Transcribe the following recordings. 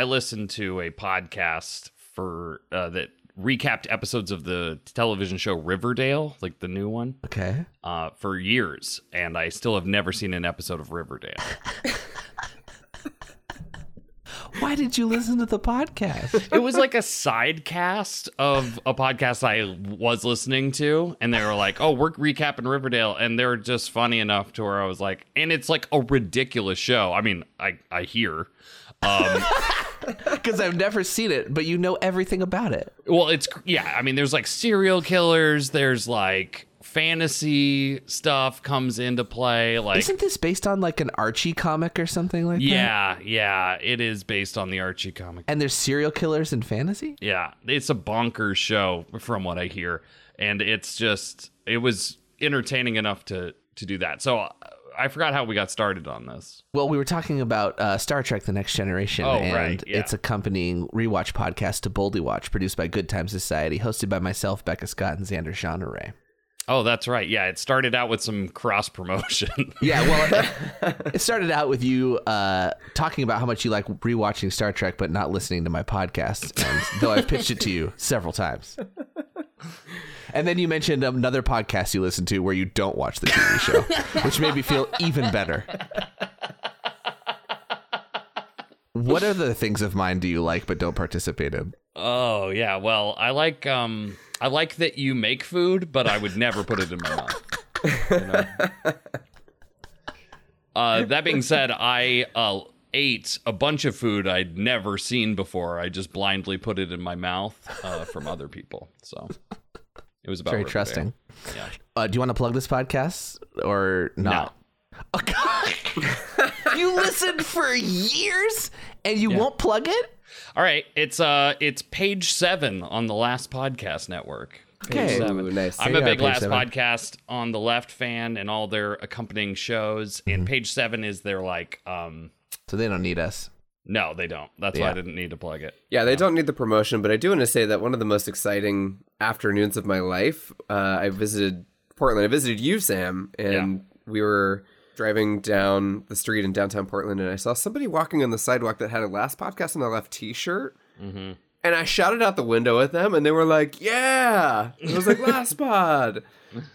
yeah. So I I listened to a podcast for uh, that recapped episodes of the television show Riverdale, like the new one, Okay. uh, for years, and I still have never seen an episode of Riverdale. Why did you listen to the podcast? it was like a side cast of a podcast I was listening to, and they were like, "Oh, we're recapping Riverdale," and they're just funny enough to where I was like, and it's like a ridiculous show. I mean, I I hear. Um, Because I've never seen it, but you know everything about it. well, it's yeah. I mean, there's like serial killers. There's like fantasy stuff comes into play. Like, Isn't this based on like an Archie comic or something like that? yeah, yeah. It is based on the Archie comic. And there's serial killers in fantasy? Yeah, it's a bonkers show from what I hear, and it's just it was entertaining enough to to do that. So uh, I forgot how we got started on this. Well, we were talking about uh, Star Trek: The Next Generation, Oh, and right, yeah. its accompanying rewatch podcast to Boldly Watch, produced by Good Time Society, hosted by myself, Becca Scott, and Xander Jeanneret. Oh, that's right. Yeah, it started out with some cross promotion. Yeah, well, it started out with you uh, talking about how much you like rewatching Star Trek, but not listening to my podcast. And though I've pitched it to you several times, and then you mentioned another podcast you listen to where you don't watch the TV show, which made me feel even better. What other things of mine do you like but don't participate in? oh yeah. Well, I like um I like that you make food, but I would never put it in my mouth. you know? Uh, that being said, I uh, ate a bunch of food I'd never seen before. I just blindly put it in my mouth uh, from other people. So it was about Very Riverdale. trusting. Yeah. Uh, do you want to plug this podcast or not? No. you listened for years and you won't plug it? All right, it's uh, it's page seven on the Last Podcast Network. Okay. Ooh, nice. I'm a big Last seven. Podcast on the Left fan and all their accompanying shows. Mm-hmm. And page seven is their like, um, So they don't need us. no, they don't. That's why I didn't need to plug it. Yeah, they don't need the promotion, but I do want to say that one of the most exciting afternoons of my life, uh, I visited Portland. I visited you, Sam, and we were driving down the street in downtown Portland, and I saw somebody walking on the sidewalk that had a last podcast on their left T-shirt. Mm-hmm. And I shouted out the window at them, and they were like, "Yeah!" And I was like, "Last pod."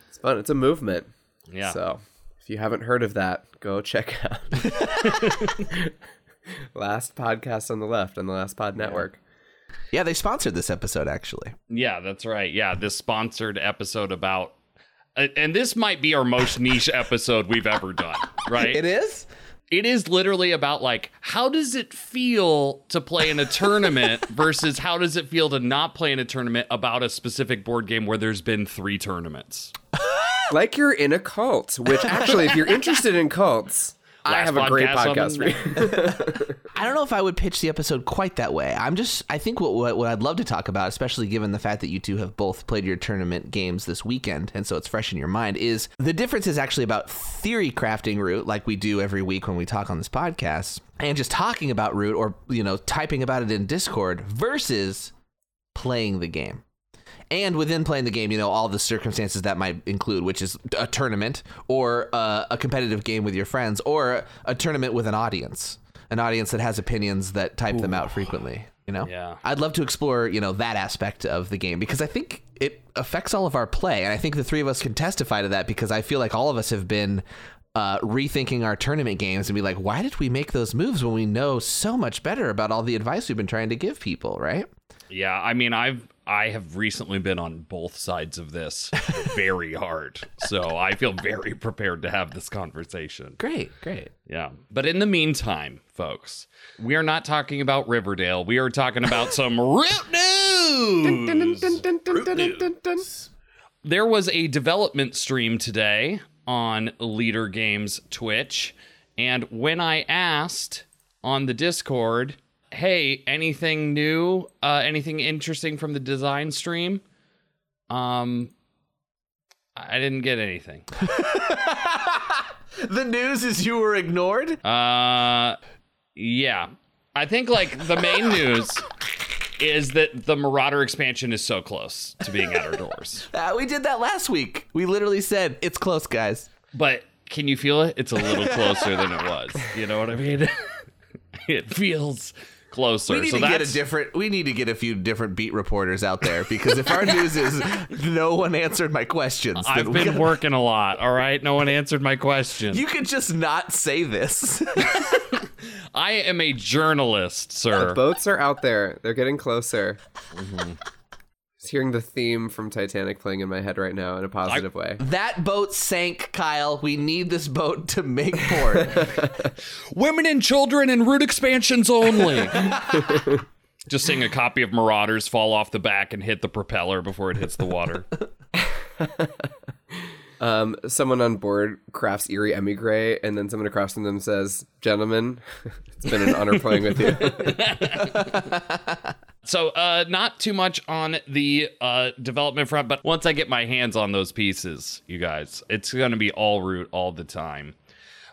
It's fun. It's a movement. Yeah. So if you haven't heard of that, go check out Last podcast on the left on the Last Pod Network. Yeah, they sponsored this episode actually. Yeah, that's right. Yeah, this sponsored episode about, uh, and this might be our most niche episode we've ever done. Right? It is? It is literally about like how does it feel to play in a tournament versus how does it feel to not play in a tournament about a specific board game where there's been three tournaments like you're in a cult, which actually, if you're interested in cults, I have a great podcast on for you. I don't know if I would pitch the episode quite that way. I'm just I think what, what what I'd love to talk about, especially given the fact that you two have both played your tournament games this weekend, and so it's fresh in your mind, is the difference is actually about theory crafting Root, like we do every week when we talk on this podcast, and just talking about Root or you know typing about it in Discord versus playing the game. And within playing the game, you know, all the circumstances that might include, which is a tournament or uh, a competitive game with your friends or a tournament with an audience, an audience that has opinions that type them out frequently, you know? Yeah. I'd love to explore, you know, that aspect of the game because I think it affects all of our play. And I think the three of us can testify to that because I feel like all of us have been uh, rethinking our tournament games and be like, why did we make those moves when we know so much better about all the advice we've been trying to give people, right? yeah i mean i've i have recently been on both sides of this very hard. So i feel very prepared to have this conversation. Great, great. yeah. But in the meantime folks we are not talking about riverdale. We are talking about some root news. There was a development stream today on Leder Games Twitch, and when I asked on the Discord, "Hey, anything new? Uh, anything interesting from the design stream?" Um, I didn't get anything. The news is you were ignored? Uh, yeah, I think like the main news is that the Marauder expansion is so close to being at our doors. Uh, we did that last week. We literally said, it's close, guys. But can you feel it? It's a little closer than it was. You know what I mean? it feels closer. We need so to get a different. We need to get a few different beat reporters out there because if our news is no one answered my questions, then I've we been gotta- working a lot. All right, no one answered my question. You could just not say this. I am a journalist, sir. Boats are out there. They're getting closer. Mm-hmm. Just hearing the theme from Titanic playing in my head right now in a positive way. that boat sank, Kyle. We need this boat to make port. Women and children and Root expansions only. Just seeing a copy of Marauders fall off the back and hit the propeller before it hits the water. Um, someone on board crafts Eyrie Emigre, and then someone across from them says, "Gentlemen, it's been an honor playing with you." So, uh, not too much on the uh, development front, but once I get my hands on those pieces, you guys, it's going to be all root all the time.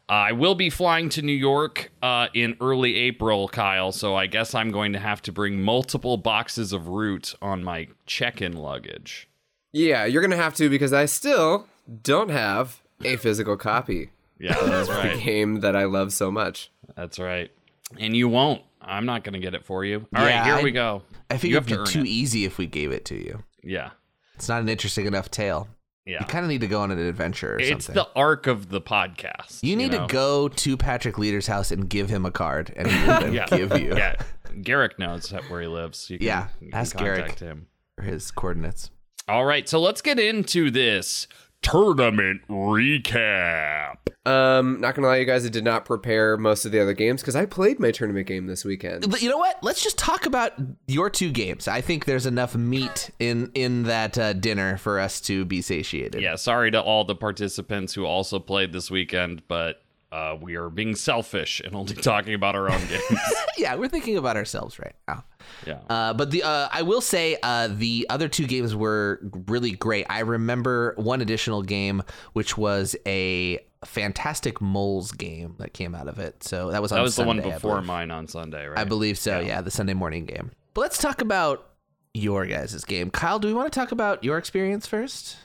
Uh, I will be flying to New York uh, in early April, Kyle, so I guess I'm going to have to bring multiple boxes of root on my check in luggage. yeah, you're gonna have to because I still don't have a physical copy Yeah, that's of the right. game that I love so much. That's right. And you won't. I'm not going to get it for you. All right, Yeah, here I- we go. I think it'd have be too it. easy if we gave it to you. Yeah. It's not an interesting enough tale. Yeah. You kind of need to go on an adventure or It's something. the arc of the podcast. you need know? to go to Patrick Leder's house and give him a card, and he will then Yeah. give you Yeah. Garrick knows where he lives. You can, Yeah, you can ask contact Garrick. him. his coordinates. All right, so let's get into this tournament recap. Um, not gonna lie, you guys, I did not prepare most of the other games because I played my tournament game this weekend. But you know what? Let's just talk about your two games. I think there's enough meat in in that uh, dinner for us to be satiated. Yeah, sorry to all the participants who also played this weekend, but uh, we are being selfish and only talking about our own games. yeah, we're thinking about ourselves right now. Yeah. Uh, but the uh, I will say uh, the other two games were really great. I remember one additional game, which was a fantastic moles game that came out of it. So that was on that was the one before mine on Sunday, right? I believe so. Yeah. the Sunday morning game. But let's talk about your guys' game. Kyle, do we want to talk about your experience first?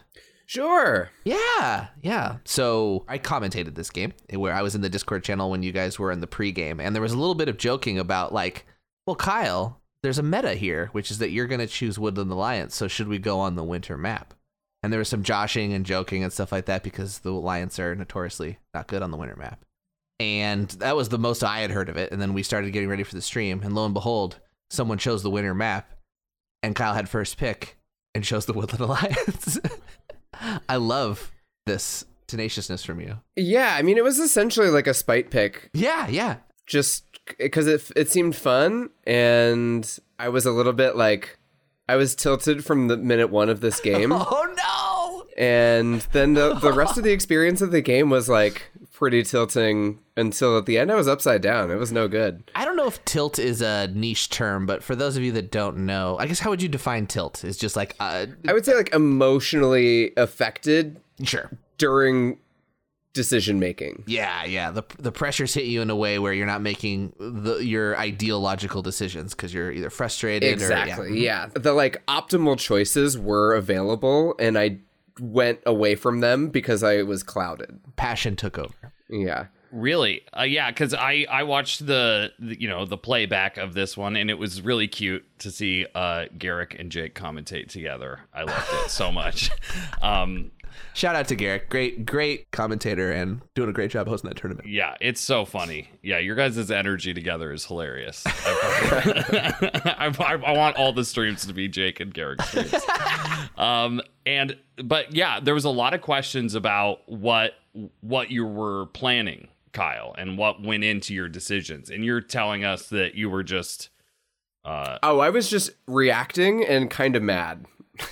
Sure. Yeah, yeah. So I commentated this game eh, where I was in the Discord channel when you guys were in the pregame, and there was a little bit of joking about like, well, Kyle, there's a meta here, which is that you're going to choose Woodland Alliance. So should we go on the winter map? And there was some joshing and joking and stuff like that because the Alliance are notoriously not good on the winter map. And that was the most I had heard of it. And then we started getting ready for the stream, and lo and behold, someone chose the winter map, and Kyle had first pick and chose the Woodland Alliance. I love this tenaciousness from you. Yeah, I mean, it was essentially like a spite pick, Yeah, yeah. just because it it seemed fun, and I was a little bit like, I was tilted from the minute one of this game, Oh no! and then the the rest of the experience of the game was like pretty tilting until at the end I was upside down. It was no good. I don't know if tilt is a niche term, but for those of you that don't know, I guess how would you define tilt? It's just like, uh, I would say like emotionally affected sure. during decision making. Yeah, yeah. The the pressures hit you in a way where you're not making the your ideal logical decisions because you're either frustrated Exactly. or yeah. The like optimal choices were available and I went away from them because I was clouded. passion took over. Yeah. Really? Uh, yeah, because I I watched the, the you know the playback of this one, and it was really cute to see uh, Garrick and Jake commentate together. I loved it so much. Um, Shout out to Garrick, great great commentator and doing a great job hosting that tournament. yeah, it's so funny. Yeah, your guys' energy together is hilarious. I, I, I want all the streams to be Jake and Garrick streams. Um, and but yeah, there was a lot of questions about what what you were planning, Kyle, and what went into your decisions. And you're telling us that you were just uh, Oh, I was just reacting and kind of mad.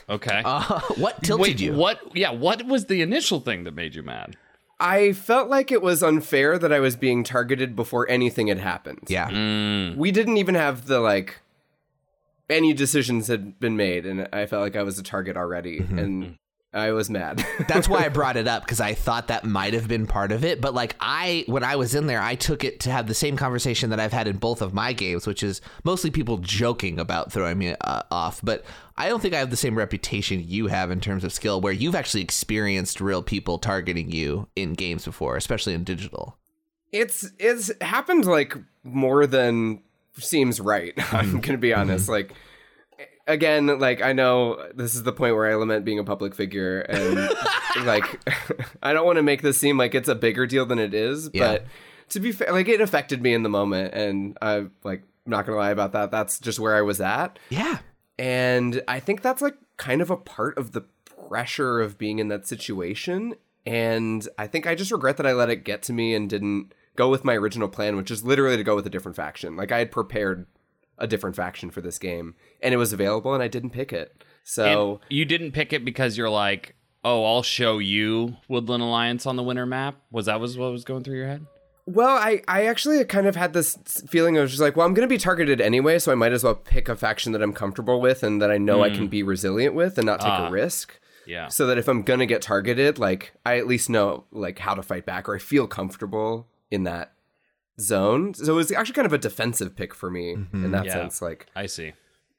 okay. Uh, what tilted Wait, you? what? Yeah, what was the initial thing that made you mad? I felt like it was unfair that I was being targeted before anything had happened. Yeah. Mm, We didn't even have the like any decisions had been made and I felt like I was a target already and I was mad. That's why I brought it up because I thought that might have been part of it. But like I, when I was in there, I took it to have the same conversation that I've had in both of my games, which is mostly people joking about throwing me uh, off. But I don't think I have the same reputation you have in terms of skill, where you've actually experienced real people targeting you in games before, especially in digital. It's it's happened like more than seems right. I'm mm-hmm. gonna be honest. Mm-hmm. Like again, like I know this is the point where I lament being a public figure, and like I don't want to make this seem like it's a bigger deal than it is, Yeah. but to be fair, like it affected me in the moment, and I like I'm not gonna lie about that. That's just where I was at. Yeah. And I think that's like kind of a part of the pressure of being in that situation. And I think I just regret that I let it get to me and didn't go with my original plan, which is literally to go with a different faction. Like I had prepared a different faction for this game and it was available and I didn't pick it. So And you didn't pick it because you're like, oh, I'll show you Woodland Alliance on the winter map. Was that was what was going through your head? Well, I, I actually kind of had this feeling of just like, well, I'm going to be targeted anyway, so I might as well pick a faction that I'm comfortable with and that I know I can be resilient with and not take Ah. a risk. Yeah. So that if I'm going to get targeted, like I at least know like how to fight back or I feel comfortable in that zone. So it was actually kind of a defensive pick for me in that Yeah. sense, like I see.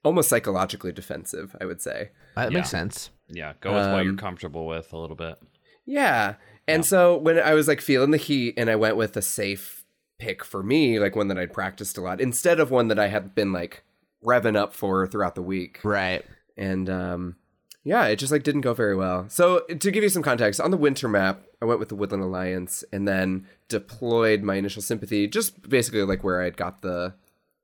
almost psychologically defensive, I would say. That Yeah. makes sense. Yeah, go with what Um, you're comfortable with a little bit. Yeah. And so when I was like feeling the heat and I went with a safe pick for me, like one that I'd practiced a lot, instead of one that I had been like revving up for throughout the week. Right. And um yeah, it just like didn't go very well. So to give you some context, on the winter map, I went with the Woodland Alliance and then deployed my initial sympathy just basically like where I had got the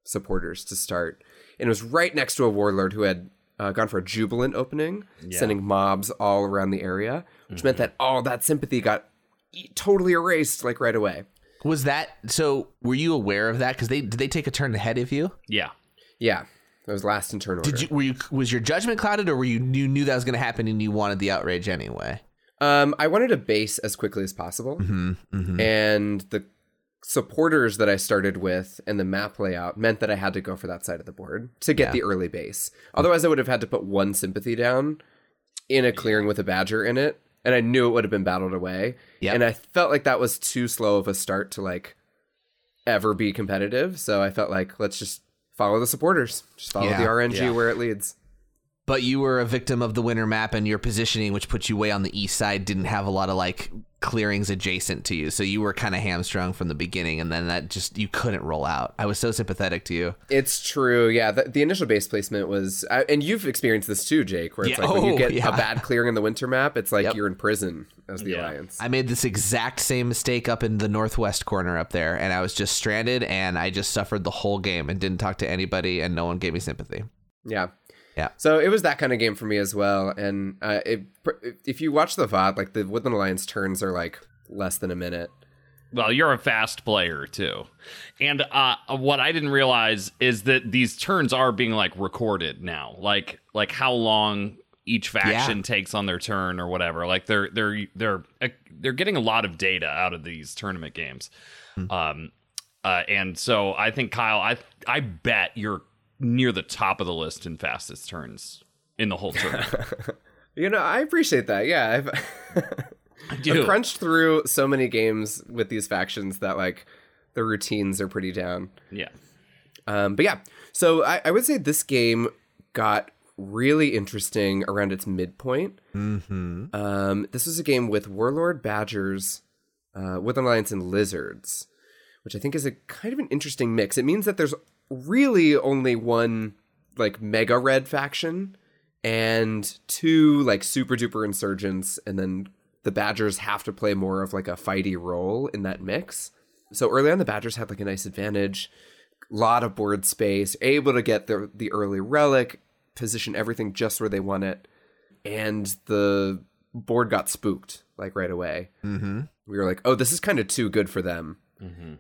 supporters to start. And it was right next to a warlord who had uh, gone for a jubilant opening, sending mobs all around the area, which meant that all that sympathy got e- totally erased like right away. Was that so? Were you aware of that? Because they did they take a turn ahead of you? Yeah. Yeah, that was last in turn order. Did you were you was your judgment clouded, or were you you knew that was going to happen and you wanted the outrage anyway? Um, I wanted a base as quickly as possible, and the supporters that I started with and the map layout meant that I had to go for that side of the board to get Yeah. the early base. Otherwise, I would have had to put one sympathy down in a clearing with a badger in it, and I knew it would have been battled away. Yep. And I felt like that was too slow of a start to like ever be competitive. So I felt like let's just follow the supporters, just follow Yeah. the RNG Yeah. where it leads. But you were a victim of the winter map, and your positioning, which put you way on the east side, didn't have a lot of like clearings adjacent to you. So you were kind of hamstrung from the beginning, and then that just you couldn't roll out. I was so sympathetic to you. It's true. Yeah, the, the initial base placement was, and you've experienced this too, Jake, where it's Yeah. like when you Oh, get yeah. a bad clearing in the winter map, it's like Yep. you're in prison as the Yeah. alliance. I made this exact same mistake up in the northwest corner up there, and I was just stranded, and I just suffered the whole game and didn't talk to anybody, and no one gave me sympathy. Yeah. Yeah. So it was that kind of game for me as well. And uh, it, if you watch the VOD, like the Woodland Alliance turns are like less than a minute. Well, you're a fast player too. And uh, what I didn't realize is that these turns are being like recorded now. Like like how long each faction Yeah. takes on their turn or whatever. Like they're they're they're uh, they're getting a lot of data out of these tournament games. Um uh, and so I think Kyle, I I bet you're near the top of the list in fastest turns in the whole tournament. You know, I appreciate that. Yeah. I've, I've crunched through so many games with these factions that like the routines are pretty down. Yeah. Um, but yeah, so I, I would say this game got really interesting around its midpoint. Mm-hmm. Um, this was a game with Warlord Badgers, uh, with Alliance and Lizards, which I think is a kind of an interesting mix. It means that there's really only one like mega red faction and two like super duper insurgents, and then the Badgers have to play more of like a fighty role in that mix. So early on, the Badgers had like a nice advantage, lot of board space, able to get the the early relic, position everything just where they want it, and the board got spooked like right away. Mm-hmm. We were like, oh, this is kind of too good for them,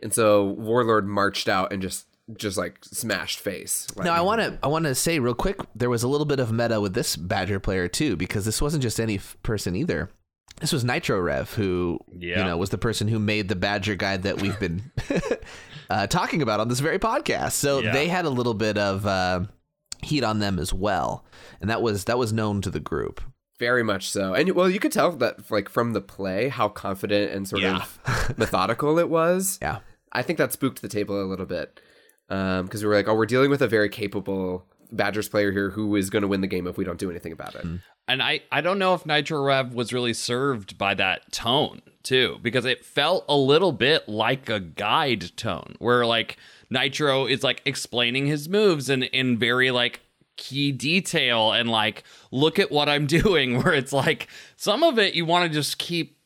and so Warlord marched out and just just like smashed face. Like, Now I want to I want to say real quick there was a little bit of meta with this Badger player too because this wasn't just any f- person either. This was Nitro Rev who Yeah. you know was the person who made the Badger guide that we've been uh, talking about on this very podcast. So Yeah. they had a little bit of uh, heat on them as well, and that was that was known to the group. Very much so. And well, you could tell that like from the play how confident and sort Yeah. of methodical it was. Yeah. I think that spooked the table a little bit. Um, because we were like, oh, we're dealing with a very capable Badgers player here who is going to win the game if we don't do anything about it. And I, I don't know if Nitro Rev was really served by that tone too, because it felt a little bit like a guide tone where like Nitro is like explaining his moves and in very like key detail and like look at what I'm doing where it's like some of it you want to just keep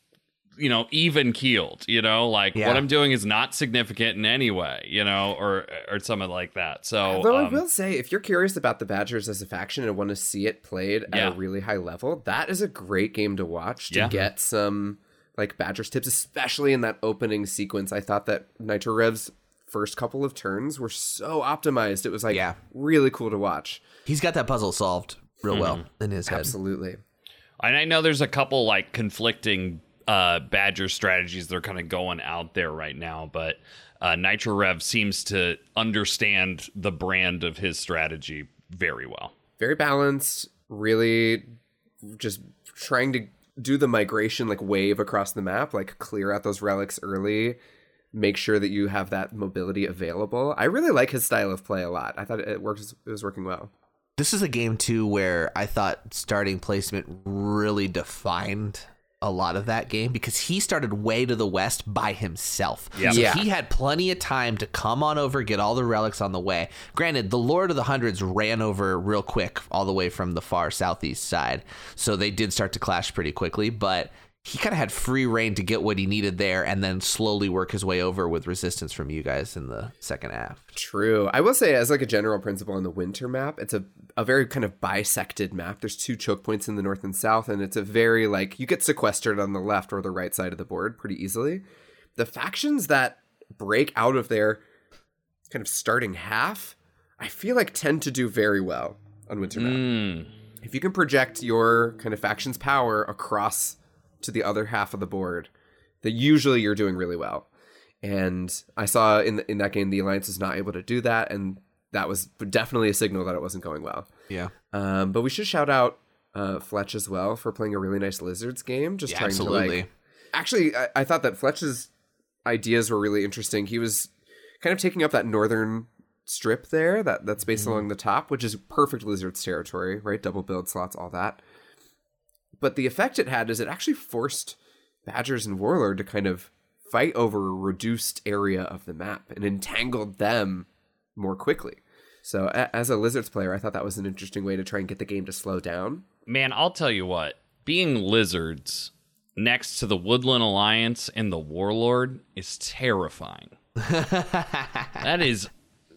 you know even keeled you know like Yeah. what i'm doing is not significant in any way you know or or something like that so Although I um, will say, if you're curious about the Badgers as a faction and want to see it played at Yeah. a really high level, that is a great game to watch to Yeah. get some like Badgers tips, especially in that opening sequence. I thought that Nitro Rev's first couple of turns were so optimized. It was like Yeah. really cool to watch. He's got that puzzle solved real well Mm-hmm. in his head. Absolutely. And I know there's a couple like conflicting uh, Badger strategies that are kind of going out there right now, but uh, Nitro Rev seems to understand the brand of his strategy very well. Very balanced, really just trying to do the migration like wave across the map, like clear out those relics early, make sure that you have that mobility available. I really like his style of play a lot. I thought it works it was working well. This is a game too where I thought starting placement really defined a lot of that game because he started way to the west by himself. Yeah. So Yeah. he had plenty of time to come on over, get all the relics on the way. Granted, the Lord of the Hundreds ran over real quick all the way from the far southeast side. So they did start to clash pretty quickly, but he kind of had free reign to get what he needed there and then slowly work his way over with resistance from you guys in the second half. True. I will say, as like a general principle on the winter map, it's a, a very kind of bisected map. There's two choke points in the north and south, and it's a very like you get sequestered on the left or the right side of the board pretty easily. The factions that break out of their kind of starting half, I feel like tend to do very well on winter map. Mm. If you can project your kind of faction's power across to the other half of the board, that usually you're doing really well. And I saw in in that game the alliance was not able to do that, and that was definitely a signal that it wasn't going well. Yeah. Um, but we should shout out uh, Fletch as well for playing a really nice Lizards game. Just Yeah, trying absolutely. to like. Actually, I, I thought that Fletch's ideas were really interesting. He was kind of taking up that northern strip there, that that space along the top, which is perfect Lizards territory, right? Double build slots, all that. But the effect it had is it actually forced Badgers and Warlord to kind of fight over a reduced area of the map and entangled them more quickly. So, a- as a Lizards player, I thought that was an interesting way to try and get the game to slow down. Man, I'll tell you what, being lizards next to the Woodland Alliance and the Warlord is terrifying. that is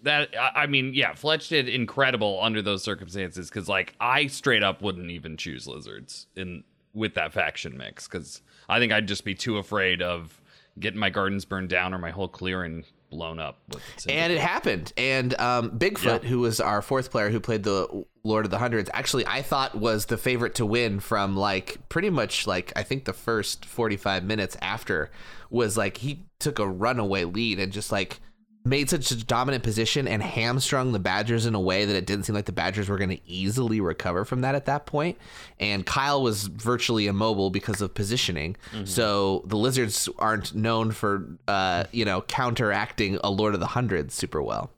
that I mean, yeah, Fletch did incredible under those circumstances cuz like I straight up wouldn't even choose lizards in with that faction mix cuz I think I'd just be too afraid of getting my gardens burned down or my whole clearing blown up with. And it happened. And um, Bigfoot, who was our fourth player who played the Lord of the Hundreds, actually I thought was the favorite to win from like pretty much like I think the first 45 minutes after was like he took a runaway lead and just like made such a dominant position and hamstrung the Badgers in a way that it didn't seem like the Badgers were going to easily recover from that at that point. And Kyle was virtually immobile because of positioning. So the Lizards aren't known for, uh, you know, counteracting a Lord of the Hundreds super well.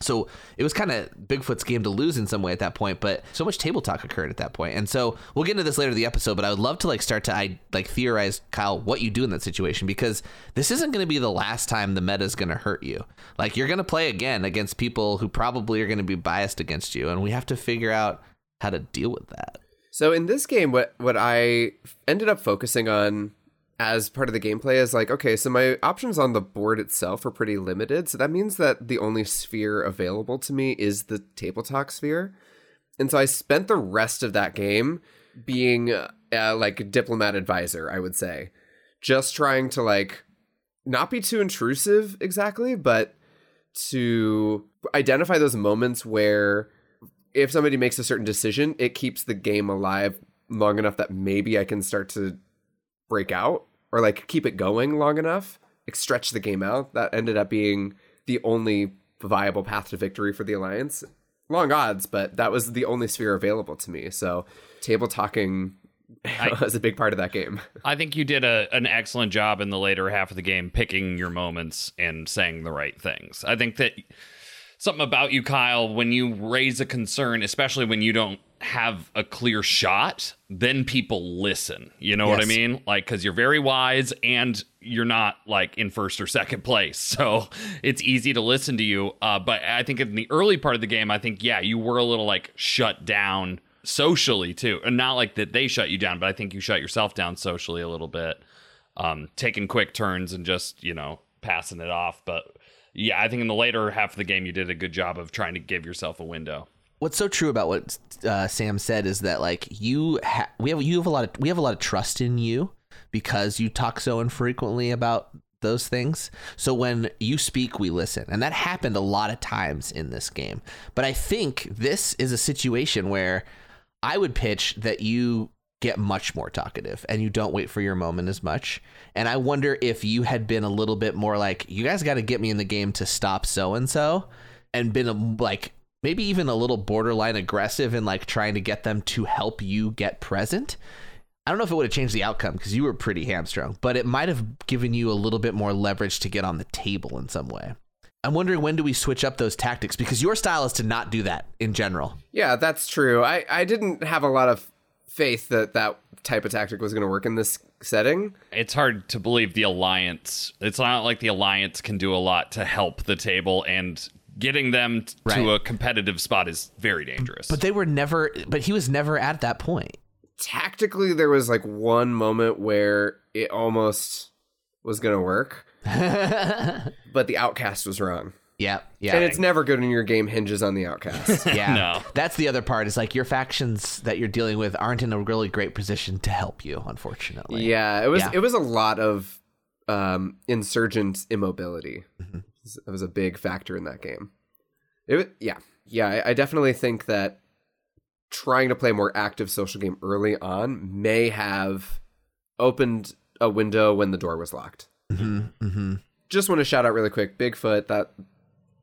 So it was kind of Bigfoot's game to lose in some way at that point, but so much table talk occurred at that point. And so we'll get into this later in the episode, but I would love to like start to I like theorize Kyle what you do in that situation because this isn't going to be the last time the meta is going to hurt you. Like you're going to play again against people who probably are going to be biased against you and we have to figure out how to deal with that. So in this game, what what I ended up focusing on as part of the gameplay is like, okay, so my options on the board itself are pretty limited. So that means that the only sphere available to me is the table talk sphere. And so I spent the rest of that game being uh, like a diplomat advisor, I would say, just trying to like not be too intrusive exactly, but to identify those moments where if somebody makes a certain decision, it keeps the game alive long enough that maybe I can start to break out or like keep it going long enough, like stretch the game out. That ended up being the only viable path to victory for the Alliance. Long odds, but that was the only sphere available to me. So table talking was a big part of that game. I think you did a, an excellent job in the later half of the game picking your moments and saying the right things. I think that something about you, Kyle, when you raise a concern, especially when you don't have a clear shot, then people listen. You know what I mean? Like, because you're very wise and you're not like in first or second place. So it's easy to listen to you. Uh, but I think in the early part of the game, I think, yeah, you were a little like shut down socially too. And not like that they shut you down, but I think you shut yourself down socially a little bit um, taking quick turns and just you know passing it off. But yeah, I think in the later half of the game, you did a good job of trying to give yourself a window. What's so true about what uh, Sam said is that like you ha- we have you have a lot of we have a lot of trust in you because you talk so infrequently about those things. So when you speak, we listen, and that happened a lot of times in this game. But I think this is a situation where I would pitch that you get much more talkative and you don't wait for your moment as much. And I wonder if you had been a little bit more like, you guys got to get me in the game to stop so and so, and been like maybe even a little borderline aggressive in like trying to get them to help you get present. I don't know if it would have changed the outcome because you were pretty hamstrung, but it might have given you a little bit more leverage to get on the table in some way. I'm wondering when do we switch up those tactics because your style is to not do that in general. Yeah, that's true. I, I didn't have a lot of faith that that type of tactic was going to work in this setting. It's hard to believe the alliance. It's not like the alliance can do a lot to help the table, and getting them t- Right. to a competitive spot is very dangerous. But they were never, but he was never at that point. Tactically, there was like one moment where it almost was going to work, but the outcast was wrong. Yeah, yeah. And it's never good when your game hinges on the outcast. Yeah. No. That's the other part is like your factions that you're dealing with aren't in a really great position to help you, unfortunately. yeah, it was Yeah. it was a lot of um, insurgent immobility. It was a big factor in that game. It yeah. Yeah, I, I definitely think that trying to play a more active social game early on may have opened a window when the door was locked. hmm hmm just want to shout out really quick bigfoot that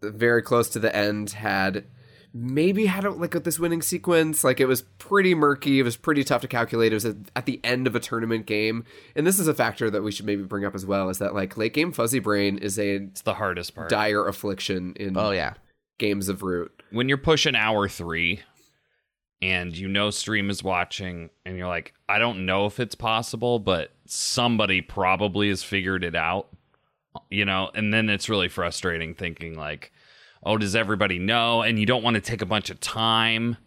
very close to the end had maybe had a, like with this winning sequence like it was pretty murky it was pretty tough to calculate it was at, at the end of a tournament game and this is a factor that we should maybe bring up as well is that like late game fuzzy brain is a it's the hardest part. dire affliction in Oh yeah. games of root when you're pushing hour three and you know stream is watching and you're like i don't know if it's possible but somebody probably has figured it out you know and then it's really frustrating thinking like oh does everybody know and you don't want to take a bunch of time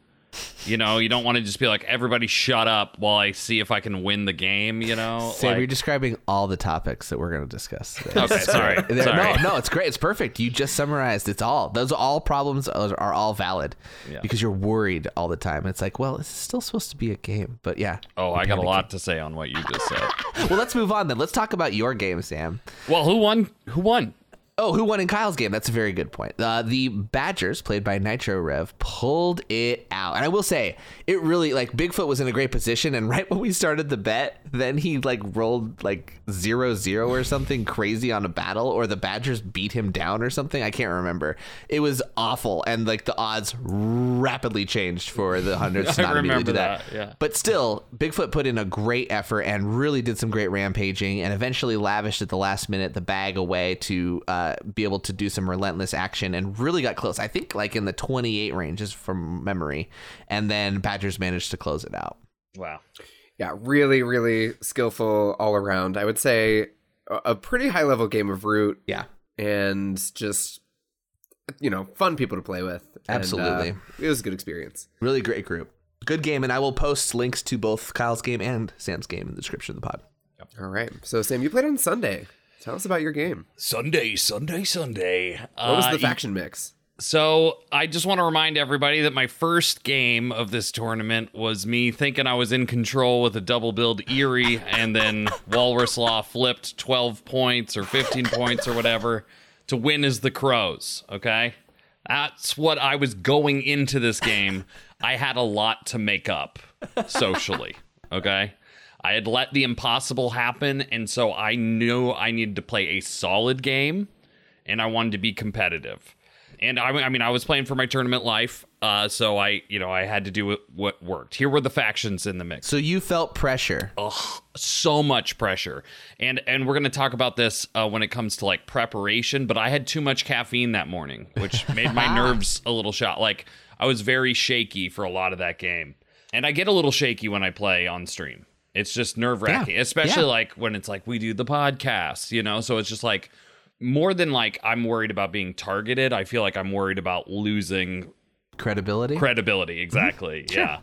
you know you don't want to just be like everybody shut up while i see if i can win the game you know Sam, Like- you're describing all the topics that we're going to discuss. today. okay sorry No, sorry no, it's great. It's perfect. You just summarized. It's all. Those are all problems are, are all valid Yeah. because you're worried all the time. It's like, well, it's still supposed to be a game, but yeah. oh i got a lot to say on what you just said Well, let's move on then. Let's talk about your game, Sam. well who won who won Oh, who won in Kyle's game? That's a very good point. Uh, the Badgers, played by Nitro Rev, pulled it out. And I will say, it really, like, Bigfoot was in a great position. And right when we started the bet, then he, like, rolled, like, zero zero or something crazy on a battle, or the Badgers beat him down or something. I can't remember. It was awful. And, like, the odds rapidly changed for the hundreds to not immediately do that. that, yeah. But still, Bigfoot put in a great effort and really did some great rampaging and eventually lavished at the last minute the bag away to uh, be able to do some relentless action and really got close. I think like in the 28 ranges from memory. And then Badgers managed to close it out. wow yeah really really skillful all around i would say a, a pretty high level game of root Yeah. and just you know fun people to play with And, uh, Absolutely. it was a good experience Really great group. Good game. And I will post links to both Kyle's game and Sam's game in the description of the pod. all right so sam you played on sunday tell us about your game Sunday, Sunday, Sunday. what was Uh, the faction mix So I just want to remind everybody that my first game of this tournament was me thinking I was in control with a double build Eyrie, and then Walrus Law flipped 12 points or 15 points or whatever to win as the Crows. Okay, that's what I was going into this game. I had a lot to make up socially. Okay. I had let the impossible happen, and so I knew I needed to play a solid game and I wanted to be competitive. And I, I mean, I was playing for my tournament life, uh, so I, you know, I had to do what worked. Here were the factions in the mix. So you felt pressure. Ugh, so much pressure, and and we're gonna talk about this uh, when it comes to like preparation. But I had too much caffeine that morning, which made my nerves a little shot. Like I was very shaky for a lot of that game, and I get a little shaky when I play on stream. It's just nerve wracking, Yeah, especially yeah. like when it's like we do the podcast, you know. So it's just like more than like I'm worried about being targeted. I feel like I'm worried about losing Credibility. credibility exactly yeah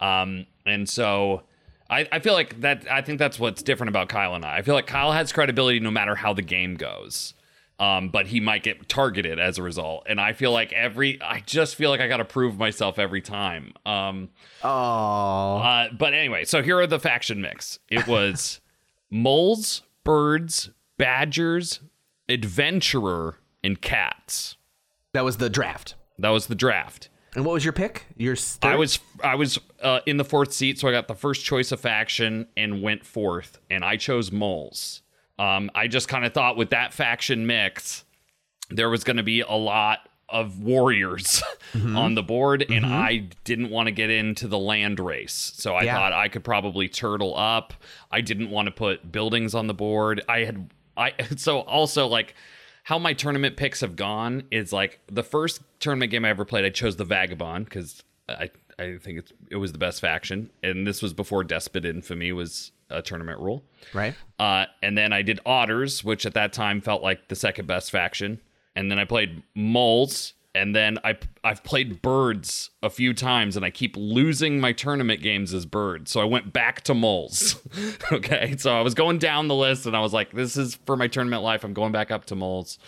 um and so I, I feel like that i think that's what's different about kyle and i i feel like kyle has credibility no matter how the game goes um but he might get targeted as a result and i feel like every i just feel like i gotta prove myself every time um oh. uh, but anyway, so here are the faction mix. It was moles, birds, badgers, adventurer, and cats. That was the draft. That was the draft. And what was your pick? Your third? I was I was uh, in the fourth seat, so I got the first choice of faction and went fourth, and I chose moles. Um, I just kind of thought with that faction mix, there was going to be a lot of warriors on the board, and I didn't want to get into the land race, so I Yeah. thought I could probably turtle up. I didn't want to put buildings on the board. I had I so also like how my tournament picks have gone is like the first tournament game I ever played, I chose the Vagabond because I I think it's it was the best faction, and this was before Despot Infamy was a tournament rule. right. Uh, and then I did Otters, which at that time felt like the second best faction. And then I played Moles, and then I I've played Birds a few times, and I keep losing my tournament games as Birds. So I went back to Moles. okay, so I was going down the list, and I was like, "This is for my tournament life. I'm going back up to Moles."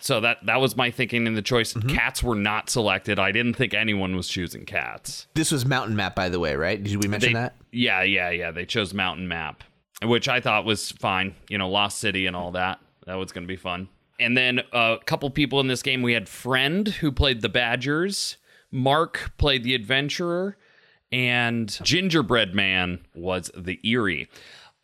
So that that was my thinking in the choice. Cats were not selected. I didn't think anyone was choosing cats. This was Mountain Map, by the way, right? Did we mention They- that? Yeah, yeah, yeah. They chose Mountain Map, which I thought was fine. You know, Lost City and all that. That was going to be fun. And then a couple people in this game. We had Friend, who played the Badgers. Mark played the Adventurer. And Gingerbread Man was the Eyrie.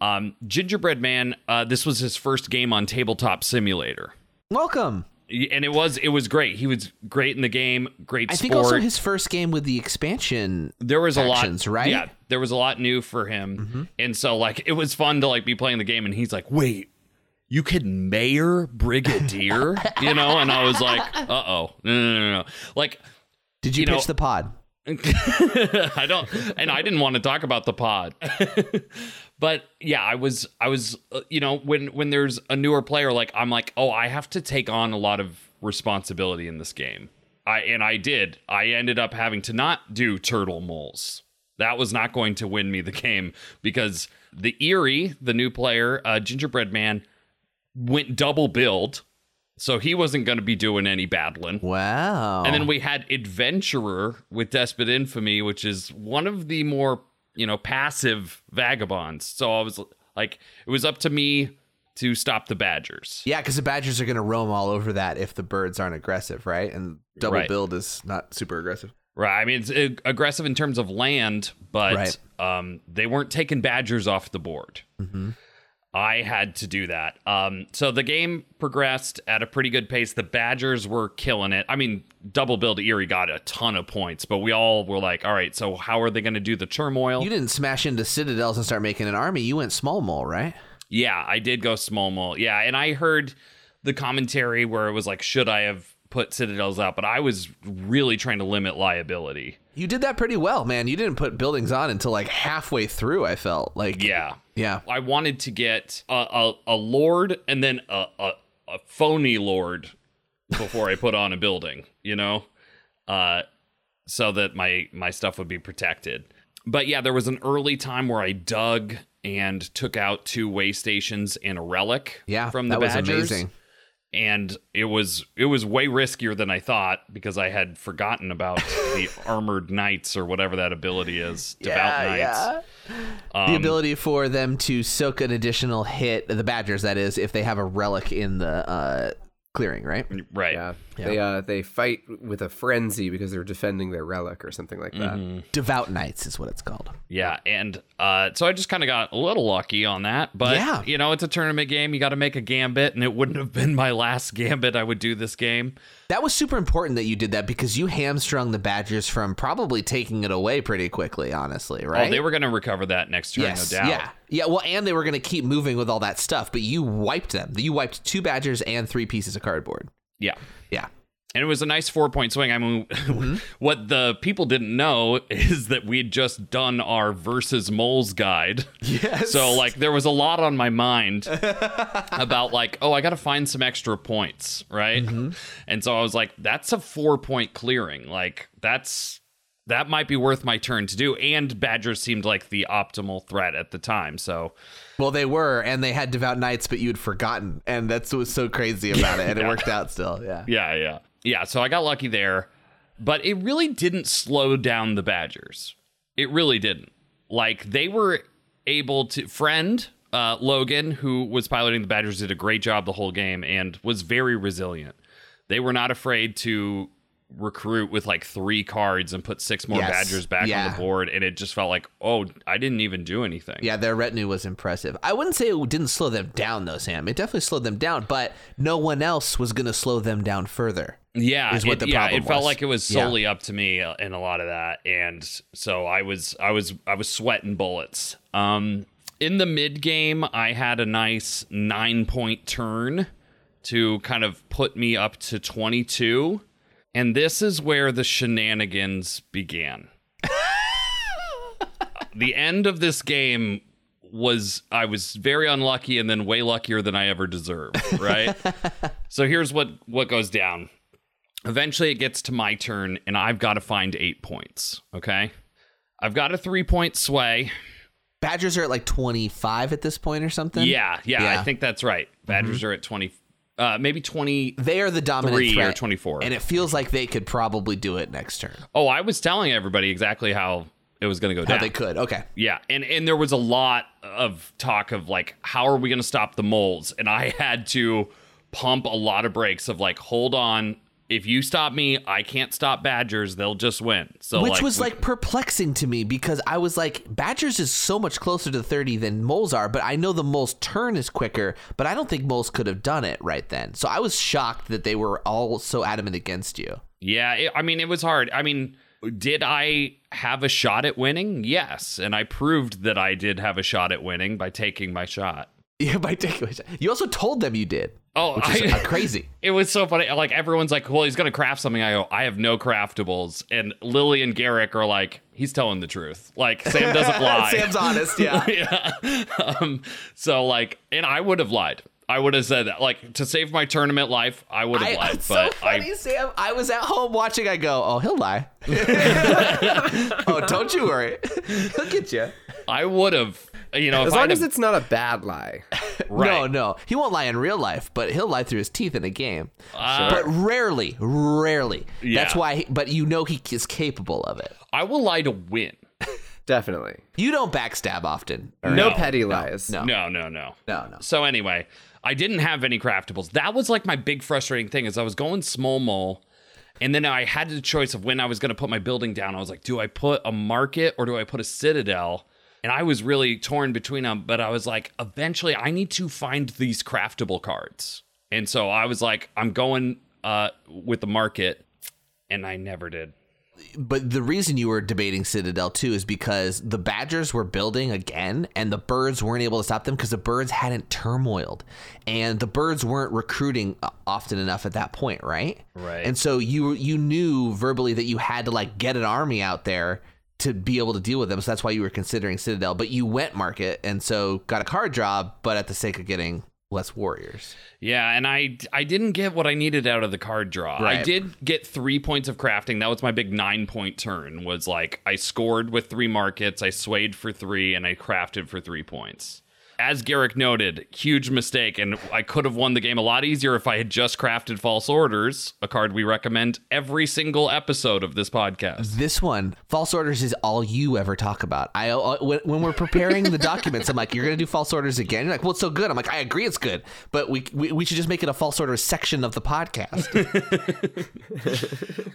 Um, Gingerbread Man, uh, this was his first game on Tabletop Simulator. Welcome. And it was it was great. He was great in the game, great I sport. think also his first game with the expansion. there was a lot right? yeah there was a lot new for him mm-hmm. and so like it was fun to like be playing the game and he's like wait you could mayor brigadier you know and i was like uh-oh no no no no like Did you, You know- pitch the pod? I don't, and I didn't want to talk about the pod, but yeah, I was, I was, uh, you know, when when there's a newer player, like I'm like, oh, I have to take on a lot of responsibility in this game. I and I did. I ended up having to not do turtle moles. That was not going to win me the game because the Eyrie, the new player, uh, Gingerbread Man, went double build, so he wasn't going to be doing any battling. Wow. And then we had Adventurer with Despot Infamy, which is one of the more, you know, passive vagabonds. So I was like, it was up to me to stop the Badgers. yeah, because the Badgers are going to roam all over that if the birds aren't aggressive, right? And double Right. build is not super aggressive. Right. I mean, it's uh, aggressive in terms of land, but Right. um, they weren't taking Badgers off the board. I had to do that. Um, so the game progressed at a pretty good pace. The Badgers were killing it. I mean, double build Eyrie got a ton of points, but we all were like, all right, so how are they going to do the turmoil? You didn't smash into citadels and start making an army. You went small mole, right? Yeah, I did go small mole. Yeah, and I heard the commentary where it was like, should I have put citadels out? But I was really trying to limit liability. You did that pretty well, man. You didn't put buildings on until like halfway through. I felt like Yeah. yeah. I wanted to get a, a, a lord and then a, a, a phony lord before I put on a building, you know, uh, so that my my stuff would be protected. But yeah, there was an early time where I dug and took out two way stations and a relic Yeah, from the that was Badgers. amazing. And it was it was way riskier than I thought because I had forgotten about the armored knights or whatever that ability is. Devout knights. Um, the ability for them to soak an additional hit, the Badgers, that is, if they have a relic in the uh, clearing, right? Right. Yeah. They uh they fight with a frenzy because they're defending their relic or something like that. Mm-hmm. Devout Knights is what it's called. Yeah, and uh, so I just kind of got a little lucky on that. But Yeah. you know, it's a tournament game. You got to make a gambit, and it wouldn't have been my last gambit I would do this game. That was super important that you did that because you hamstrung the Badgers from probably taking it away pretty quickly, honestly, right? Oh, they were going to recover that next turn, yes, no doubt. yeah, yeah. Well, and they were going to keep moving with all that stuff, but you wiped them. You wiped two Badgers and three pieces of cardboard. Yeah. Yeah, And it was a nice four point swing. I mean, Mm-hmm. what the people didn't know is that we had just done our versus moles guide. Yes. So, like, there was a lot on my mind about, like, oh, I got to find some extra points, right? Mm-hmm. And so I was like, that's a four point clearing. Like, that's. That might be worth my turn to do. And Badgers seemed like the optimal threat at the time. So, Well, they were, and they had devout knights, but you'd forgotten, and that's what was so crazy about it, and it worked out still. Yeah. Yeah, yeah. Yeah, so I got lucky there. But it really didn't slow down the Badgers. It really didn't. Like they were able to friend uh, Logan, who was piloting the Badgers, did a great job the whole game and was very resilient. They were not afraid to recruit with like three cards and put six more Yes. Badgers back on the board, and it just felt like, oh, I didn't even do anything. Yeah, their retinue was impressive. I wouldn't say it didn't slow them down, though, Sam. It definitely slowed them down, but no one else was going to slow them down further. yeah, is what it, the yeah, problem it felt like it was Yeah. solely up to me uh, in a lot of that, and so I was, I was, I was sweating bullets. Um, in the mid game, I had a nice nine point turn to kind of put me up to twenty two, and this is where the shenanigans began. the end of this game was I was very unlucky and then way luckier than I ever deserved, right? so here's what what goes down. Eventually it gets to my turn and I've got to find 8 points, okay? I've got a 3-point sway. Badgers are at like 25 at this point or something. Yeah, yeah, Yeah. Mm-hmm. I think that's right. Badgers are at 20 uh maybe 20 They are the dominant Three or 24. And it feels like they could probably do it next turn. Oh, I was telling everybody exactly how it was going to go How down. they could. Okay. Yeah, and and there was a lot of talk of like, how are we going to stop the moles? And I had to pump a lot of brakes of like, hold on, if you stop me, I can't stop Badgers. They'll just win. So Which like, was we- like perplexing to me because I was like, Badgers is so much closer to 30 than Moles are, but I know the Moles turn is quicker, but I don't think Moles could have done it right then. So I was shocked that they were all so adamant against you. yeah. It, I mean, it was hard. I mean, did I have a shot at winning? Yes, and I proved that I did have a shot at winning by taking my shot. Yeah, by taking You also told them you did. Oh, which is I- uh, crazy. It was so funny. Like everyone's like, "Well, he's gonna craft something." I go, "I have no craftables," and Lily and Garrick are like, "He's telling the truth." Like Sam doesn't lie. Sam's honest, yeah. yeah. Um, so like, and I would have lied. I would have said that. Like to save my tournament life, I would have lied. but so funny, I, Sam. I was at home watching. I go, oh, he'll lie. oh, don't you worry. he'll get you. I would have. You know, As long as it's not a bad lie. right. No, no, he won't lie in real life, but he'll lie through his teeth in a game. Uh, but rarely, rarely. That's why. He, but you know he is capable of it. I will lie to win. Definitely. You don't backstab often. No, No, petty lies. no. No, no, no. no, no. So anyway, I didn't have any craftables. That was like my big frustrating thing is I was going small mole and then I had the choice of when I was going to put my building down. I was like, do I put a market or do I put a citadel? And I was really torn between them, but I was like, eventually I need to find these craftable cards. And so I was like, I'm going uh, with the market, and I never did. But the reason you were debating Citadel too is because the Badgers were building again, and the Birds weren't able to stop them because the Birds hadn't turmoiled, and the Birds weren't recruiting uh, often enough at that point, right? Right. And so you you knew verbally that you had to like get an army out there to be able to deal with them. So that's why you were considering Citadel. But you went market, and so got a card job, but at the sake of getting less warriors. Yeah, and I I didn't get what I needed out of the card draw. I did get three points of crafting. That was my big nine point turn. Was like I scored with three markets, I swayed for three, and I crafted for three points. As Garrick noted, huge mistake, and I could have won the game a lot easier if I had just crafted False Orders, a card we recommend every single episode of this podcast. This one, false orders, is all you ever talk about. I uh, when, when we're preparing the documents, I'm like, "You're gonna do false orders again?" You're like, "Well, it's so good." I'm like, "I agree, it's good, but we we, we should just make it a false orders section of the podcast."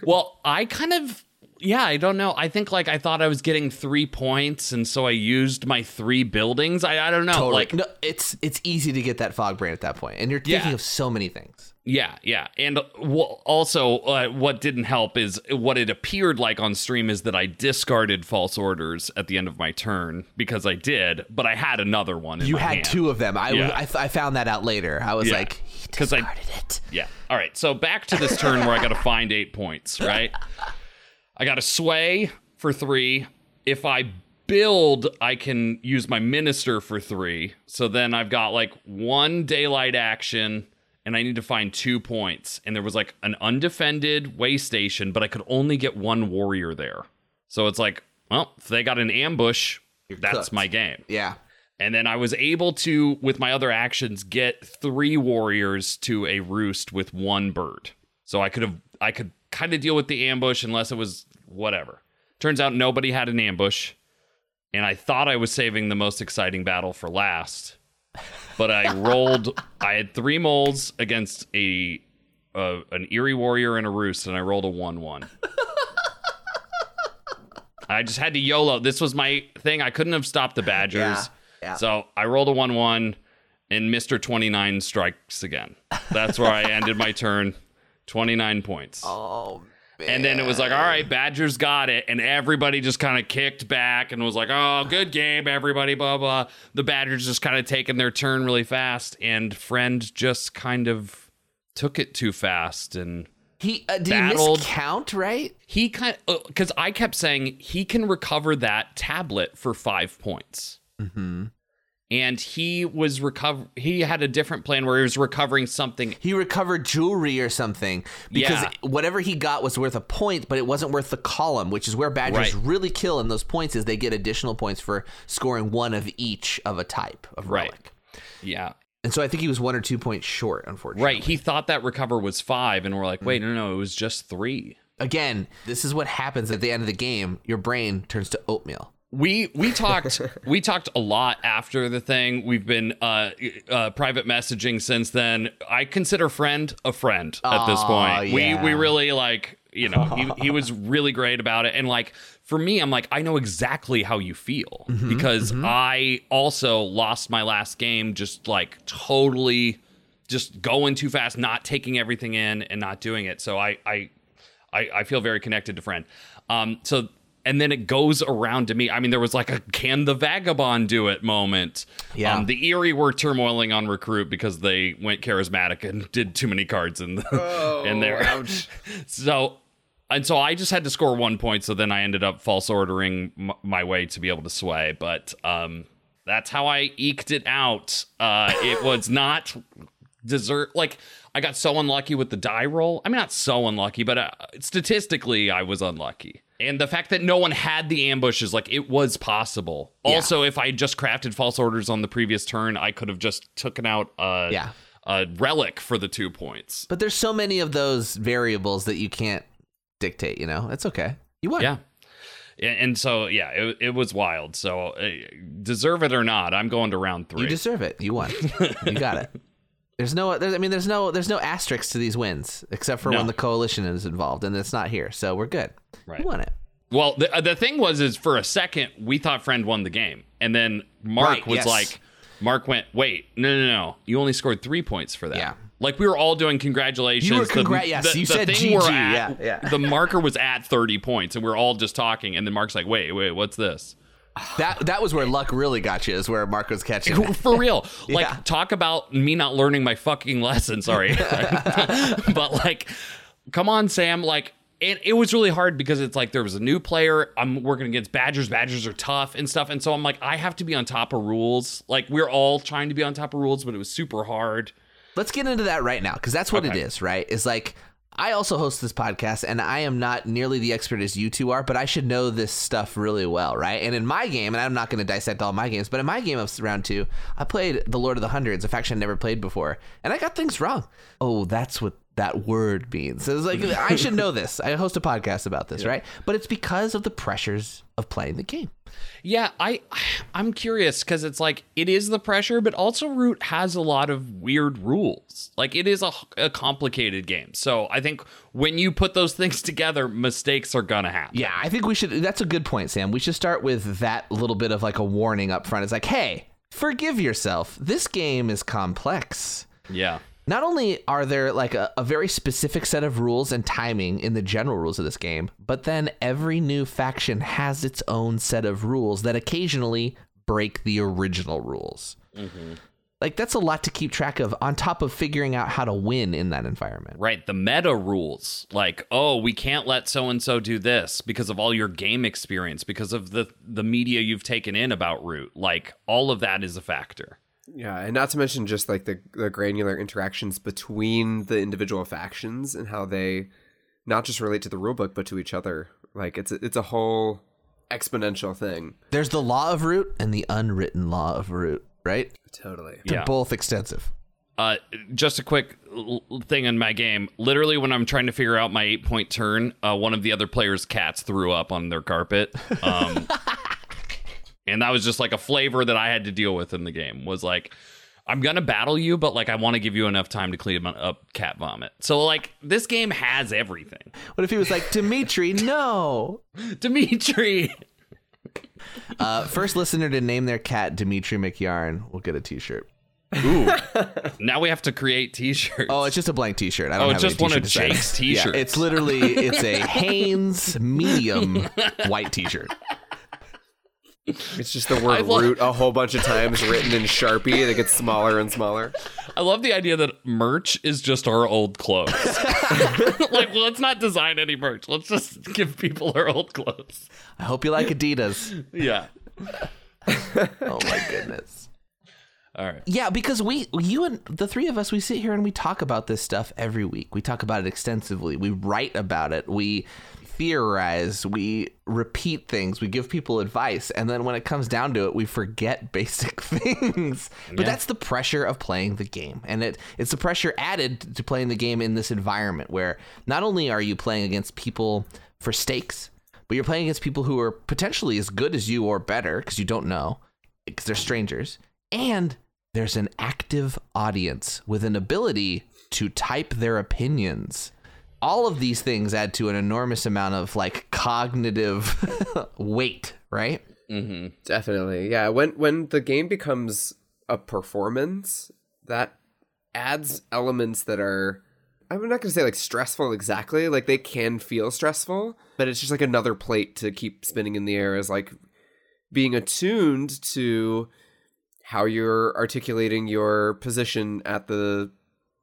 Well, I kind of yeah, I don't know. I think like I thought I was getting three points, and so I used my three buildings. I I don't know. Like no, it's it's easy to get that fog brain at that point, and you're thinking Yeah. of so many things. Yeah, yeah. And well, also, uh, what didn't help is what it appeared like on stream is that I discarded false orders at the end of my turn because I did, but I had another one. In You had hand. two of them. I, Yeah. I, I found that out later. I was Yeah. like, because I- it. Yeah. All right. So back to this turn where I got to find eight points, right? I got a sway for three. If I build, I can use my minister for three. So then I've got like one daylight action and I need to find two points. And there was like an undefended way station, but I could only get one warrior there. So it's like, well, if they got an ambush, that's cooked. my game. Yeah. And then I was able to, with my other actions, get three warriors to a roost with one bird. So I could have, I could kind of deal with the ambush unless it was whatever. Turns out nobody had an ambush, and I thought I was saving the most exciting battle for last. But I rolled. I had three moles against a, uh, an Eyrie warrior and a roost, and I rolled a one-one. I just had to YOLO. This was my thing. I couldn't have stopped the Badgers. Yeah, yeah. So I rolled a 1 1, and Mr. 29 strikes again. That's where I ended my turn. 29 points. Oh. And then it was like, all right, Badgers got it. And everybody just kind of kicked back and was like, oh, good game, everybody, blah, blah. The Badgers just kind of taking their turn really fast. And Friend just kind of took it too fast. And He uh, did battled- he miscount, right? he kind of because I kept saying he can recover that tablet for five points, Mm-hmm. And he was recover. He had a different plan where he was recovering something. He recovered jewelry or something because Yeah. whatever he got was worth a point, but it wasn't worth the column, which is where Badgers Right. really kill in those points. Is they get additional points for scoring one of each of a type of Right. relic. Yeah, And so I think he was one or two points short, unfortunately. right. He thought that recover was five, and we're like, wait, mm. no, no, it was just three. Again, this is what happens at the end of the game. Your brain turns to oatmeal. We we talked we talked a lot after the thing. We've been uh, uh, private messaging since then. I consider friend a friend at this point. We yeah. we really like you know he he was really great about it and like for me I'm like I know exactly how you feel Mm-hmm, because I also lost my last game just like totally just going too fast, not taking everything in and not doing it. So I I I, I feel very connected to friend. Um, so and then it goes around to me. I mean, there was like a can the vagabond do it moment. Yeah. Um, the Eyrie were turmoiling on recruit because they went charismatic and did too many cards in the in there. So and so I just had to score one point. So then I ended up false ordering m- my way to be able to sway. But um, that's how I eked it out. Uh, it was not dessert. like I got so unlucky with the die roll. I mean, not so unlucky, but uh, statistically, I was unlucky. And the fact that no one had the ambushes like it was possible. Also, if I had just crafted false orders on the previous turn, I could have just taken out a, Yeah. a relic for the two points. But there's so many of those variables that you can't dictate, you know? It's okay. You won. Yeah. And and so, yeah, it, it was wild. So, uh, deserve it or not, I'm going to round three. You deserve it. You won. you got it. There's no there's, I mean there's no there's no asterisks to these wins except for No. when the coalition is involved and it's not here. So we're good. Right. You won it. Well, the, uh, the thing was, is for a second we thought friend won the game, and then Mark Right, was yes. like, Mark went, wait, no, no, no, you only scored three points for that. Yeah. Like we were all doing congratulations. You were The- congra- yes, you said thing we're GG, at- yeah, yeah. The marker was at thirty points, and we are all just talking, and then Mark's like, wait, wait, what's this? That that was where luck really got you. Is where Mark was catching. it. For real. Like, Yeah. talk about me not learning my fucking lesson. Sorry. but, like, come on, Sam. Like, it, it was really hard because it's like there was a new player. I'm working against Badgers. Badgers are tough and stuff. And so I'm like, I have to be on top of rules. Like, we're all trying to be on top of rules, but it was super hard. Let's get into that right now because that's what it Okay. is, right? Is like I also host this podcast, and I am not nearly the expert as you two are, but I should know this stuff really well, right? And in my game, and I'm not going to dissect all my games, but in my game of round two, I played The Lord of the Hundreds, a faction I never played before, and I got things wrong. Oh, that's what that word means. So it's like I should know this. I host a podcast about this, right? But it's because of the pressures of playing the game. Yeah, I I'm curious because it's like it is the pressure, but also Root has a lot of weird rules. Like it is a, a complicated game, so I think when you put those things together, mistakes are gonna happen. Yeah, I think we should. That's a good point, Sam. We should start with that little bit of like a warning up front. It's like, hey, forgive yourself. This game is complex. Yeah. Not only are there like a, a, very specific set of rules and timing in the general rules of this game, but then every new faction has its own set of rules that occasionally break the original rules. Mm-hmm. Like that's a lot to keep track of on top of figuring out how to win in that environment. Right, the meta rules like, "Oh, we can't let so and so do this because of all your game experience, because of the the media you've taken in about Root." Like all of that is a factor. Yeah, and not to mention just like the the granular interactions between the individual factions and how they not just relate to the rulebook but to each other. Like it's a, it's a whole exponential thing. There's the law of root and the unwritten law of root, right? Totally. They're yeah. both extensive. Uh, just a quick thing in my game. Literally, when I'm trying to figure out my eight point turn, uh, one of the other players' cats threw up on their carpet. Um, and that was just like a flavor that I had to deal with in the game. Was like, I'm gonna battle you, but like I want to give you enough time to clean up cat vomit. So like this game has everything. What if he was like Dimitri? no, Dimitri. Uh, first listener to name their cat Dimitri McYarn will get a T-shirt. Ooh. now we have to create T-shirts. Oh, it's just a blank T-shirt. I don't oh, it's just one of Jake's T-shirts. Yeah, it's literally it's a Hanes medium white T-shirt. It's just the word love- root a whole bunch of times written in Sharpie that gets smaller and smaller. I love the idea that merch is just our old clothes. like, well, let's not design any merch. Let's just give people our old clothes. I hope you like Adidas. yeah. oh my goodness. All right. Yeah, because we, you and the three of us, we sit here and we talk about this stuff every week. We talk about it extensively. We write about it. We theorize, we repeat things, we give people advice, and then when it comes down to it, we forget basic things. But yeah. that's the pressure of playing the game. And it it's the pressure added to playing the game in this environment where not only are you playing against people for stakes, but you're playing against people who are potentially as good as you or better because you don't know because they're strangers. And there's an active audience with an ability to type their opinions all of these things add to an enormous amount of like cognitive weight, right? Mm-hmm. Definitely, yeah. When when the game becomes a performance, that adds elements that are I'm not to say like stressful exactly. Like they can feel stressful, but it's just like another plate to keep spinning in the air is like being attuned to how you're articulating your position at the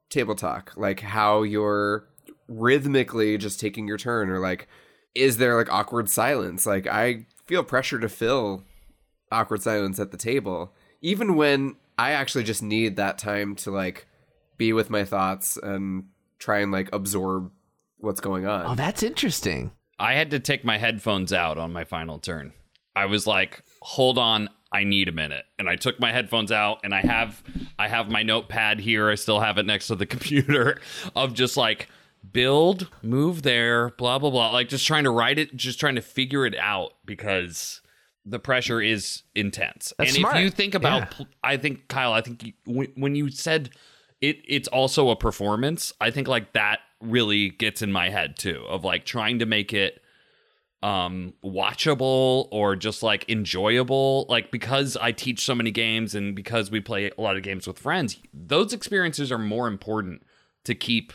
table talk, like how you're rhythmically just taking your turn or like is there like awkward silence like i feel pressure to fill awkward silence at the table even when i actually just need that time to like be with my thoughts and try and like absorb what's going on oh that's interesting i had to take my headphones out on my final turn i was like hold on I need a minute. And I took my headphones out and I have I have my notepad here. I still have it next to the computer of just like build, move there, blah blah blah. Like just trying to write it, just trying to figure it out because the pressure is intense. That's and smart. if you think about, yeah. I think Kyle, I think you, when you said it, it's also a performance. I think like that really gets in my head too, of like trying to make it um watchable or just like enjoyable like because i teach so many games and because we play a lot of games with friends those experiences are more important to keep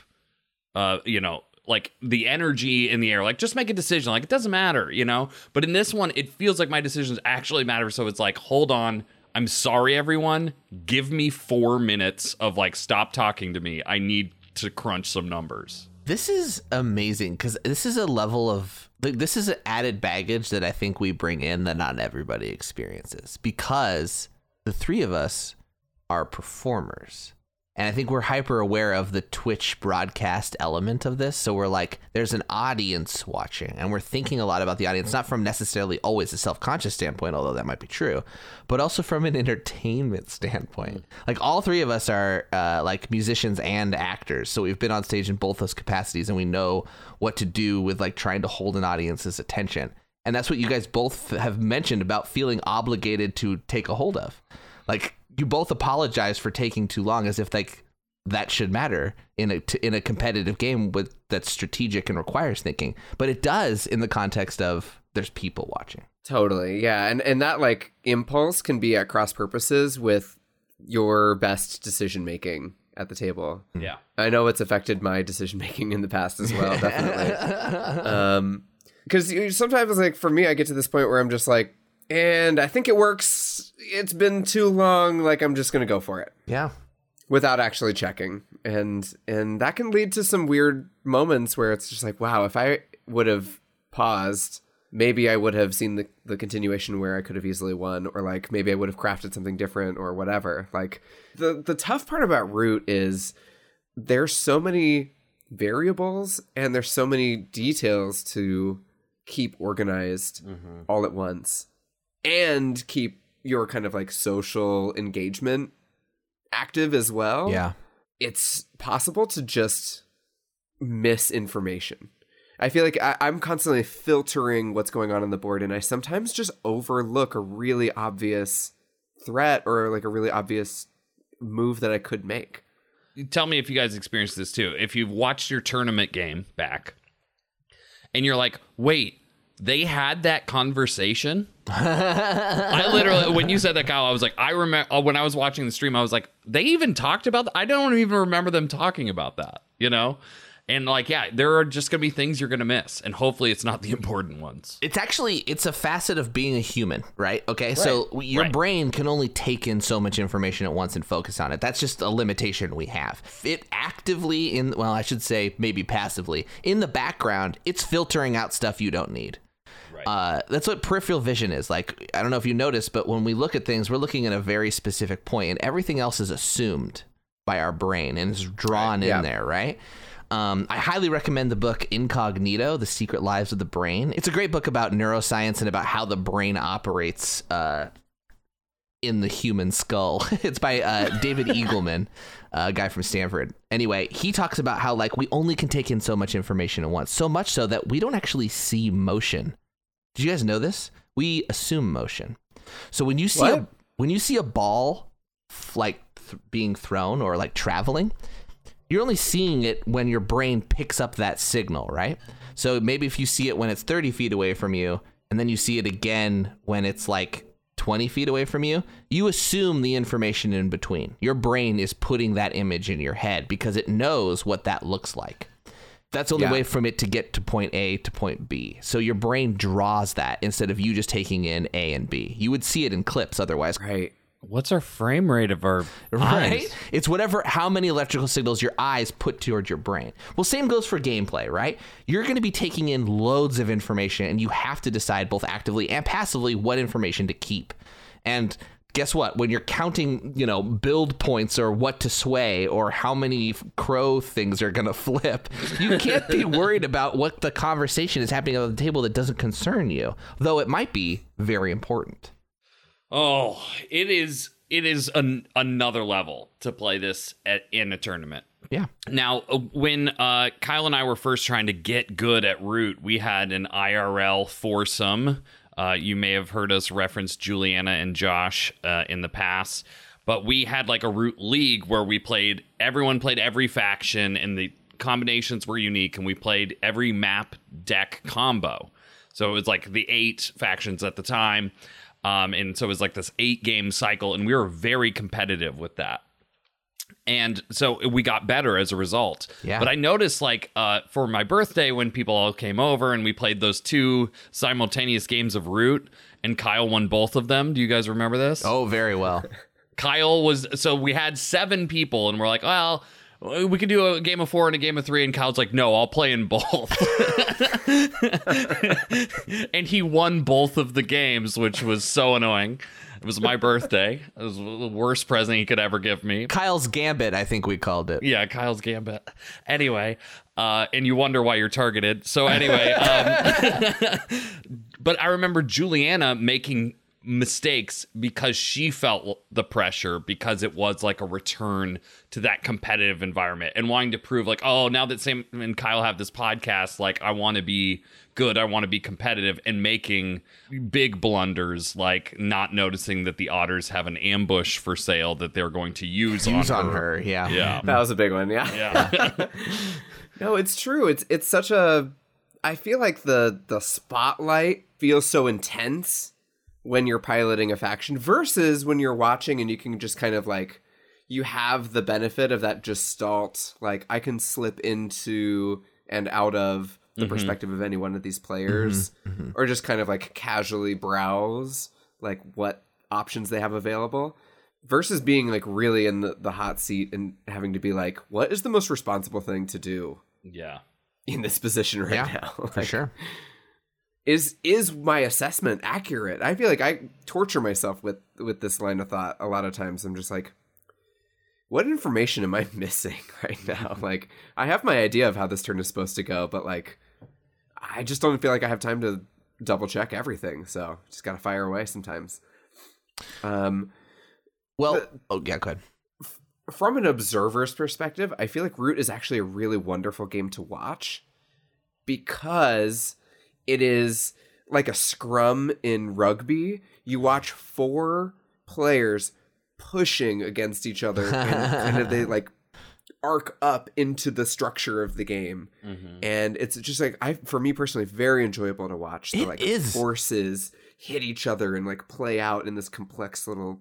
uh, you know, like the energy in the air. Like just make a decision. Like it doesn't matter, you know? But in this one, it feels like my decisions actually matter. So it's like, hold on. I'm sorry, everyone. Give me four minutes of like, stop talking to me. I need to crunch some numbers. This is amazing because this is a level of like this is an added baggage that I think we bring in that not everybody experiences because the three of us are performers And I think we're hyper aware of the Twitch broadcast element of this. So we're like, there's an audience watching, and we're thinking a lot about the audience, not from necessarily always a self conscious standpoint, although that might be true, but also from an entertainment standpoint. Like, all three of us are uh, like musicians and actors. So we've been on stage in both those capacities, and we know what to do with like trying to hold an audience's attention. And that's what you guys both have mentioned about feeling obligated to take a hold of. Like, you both apologize for taking too long as if like that should matter in a t- in a competitive game with that's strategic and requires thinking but it does in the context of there's people watching Totally. Yeah. And and that like impulse can be at cross purposes with your best decision making at the table. Yeah. I know it's affected my decision making in the past as well, definitely. um cuz sometimes like for me I get to this point where I'm just like and I think it works. It's been too long like I'm just going to go for it yeah without actually checking. And and that can lead to some weird moments where it's just like, wow, if I would have paused maybe I would have seen the, the continuation where I could have easily won, or like maybe I would have crafted something different or whatever. Like the the tough part about Root is there's so many variables and there's so many details to keep organized mm-hmm. all at once and keep your kind of like social engagement active as well yeah it's possible to just miss information. I feel like I, I'm constantly filtering what's going on on the board, and I sometimes just overlook a really obvious threat or like a really obvious move that I could make. Tell me if you guys experienced this too. If you've watched your tournament game back and you're like, wait, they had that conversation? I literally, when you said that, Kyle, I was like, I remember uh, when I was watching the stream, I was like, they even talked about that. I don't even remember them talking about that, you know? And like, yeah, there are just gonna be things you're gonna miss, and hopefully it's not the important ones. it's actually it's a facet of being a human right okay so your Right. brain can only take in so much information at once and focus on it that's just a limitation we have it actively in well i should say maybe passively in the background it's filtering out stuff you don't need Uh, that's what peripheral vision is. Like, I don't know if you noticed, but when we look at things, we're looking at a very specific point, and everything else is assumed by our brain and is drawn in yeah. there, right? Um, I highly recommend the book Incognito: The Secret Lives of the Brain. It's a great book about neuroscience and about how the brain operates uh, in the human skull. it's by uh, David Eagleman, a guy from Stanford. Anyway, he talks about how like we only can take in so much information at once, so much so that we don't actually see motion. Did you guys know this? We assume motion. So when you see a when you see a ball like th- being thrown or like traveling, you're only seeing it when your brain picks up that signal, right? So maybe if you see it when it's 30 feet away from you, and then you see it again when it's like 20 feet away from you, you assume the information in between. Your brain is putting that image in your head because it knows what that looks like. That's the only Yeah. way from it to get to point A to point B. So your brain draws that instead of you just taking in A and B. You would see it in clips otherwise. Right. What's our frame rate of our Right? eyes? It's whatever how many electrical signals your eyes put towards your brain. Well, same goes for gameplay, right? You're going to be taking in loads of information and you have to decide both actively and passively what information to keep. And guess what? When you're counting, you know, build points or what to sway or how many crow things are going to flip, you can't be worried about what the conversation is happening on the table that doesn't concern you, though it might be very important. Oh, it is it is an, another level to play this at, in a tournament. Yeah. Now, uh, when uh, Kyle and I were first trying to get good at Root, we had an IRL foursome. Uh, you may have heard us reference Juliana and Josh uh, in the past, but we had like a Root league where we played. Everyone played every faction, and the combinations were unique, and we played every map deck combo. So it was like the eight factions at the time. Um, and so it was like this eight game cycle, and we were very competitive with that and so we got better as a result. Yeah. But I noticed, like, uh, for my birthday, when people all came over and we played those two simultaneous games of Root, and Kyle won both of them. Do you guys remember this? Oh, very well. Kyle was so we had seven people, and we're like, well. We could do a game of four and a game of three, and Kyle's like, "No, I'll play in both." and he won both of the games, which was so annoying. It was my birthday. It was the worst present he could ever give me. Kyle's Gambit, I think we called it. Yeah, Kyle's Gambit. Anyway, uh, and you wonder why you're targeted. So anyway, um, but I remember Juliana making mistakes because she felt the pressure because it was like a return to that competitive environment and wanting to prove like oh now that Sam and Kyle have this podcast like I want to be good I want to be competitive and making big blunders like not noticing that the otters have an ambush for sale that they're going to use, Use on, on her, yeah. yeah mm-hmm. That was a big one, yeah. yeah No, it's true. It's it's such a I feel like the the spotlight feels so intense when you're piloting a faction versus when you're watching and you can just kind of like you have the benefit of that gestalt like I can slip into and out of the mm-hmm. perspective of any one of these mm-hmm. players mm-hmm. or just kind of like casually browse like what options they have available versus being like really in the, the hot seat and having to be like what is the most responsible thing to do yeah. in this position right Yeah, now? For sure. Is is my assessment accurate? I feel like i torture myself with with this line of thought a lot of times. I'm just like what information am i missing right now? Like i have my idea of how this turn is supposed to go but like i just don't feel like i have time to double check everything so just gotta fire away sometimes. Um Well, oh, yeah, go ahead. from an observer's perspective, I feel like Root is actually a really wonderful game to watch because it is like a scrum in rugby. You watch four players pushing against each other and kind of they like arc up into the structure of the game. Mm-hmm. And it's just like I for me personally very enjoyable to watch the It like is. forces hit each other and like play out in this complex little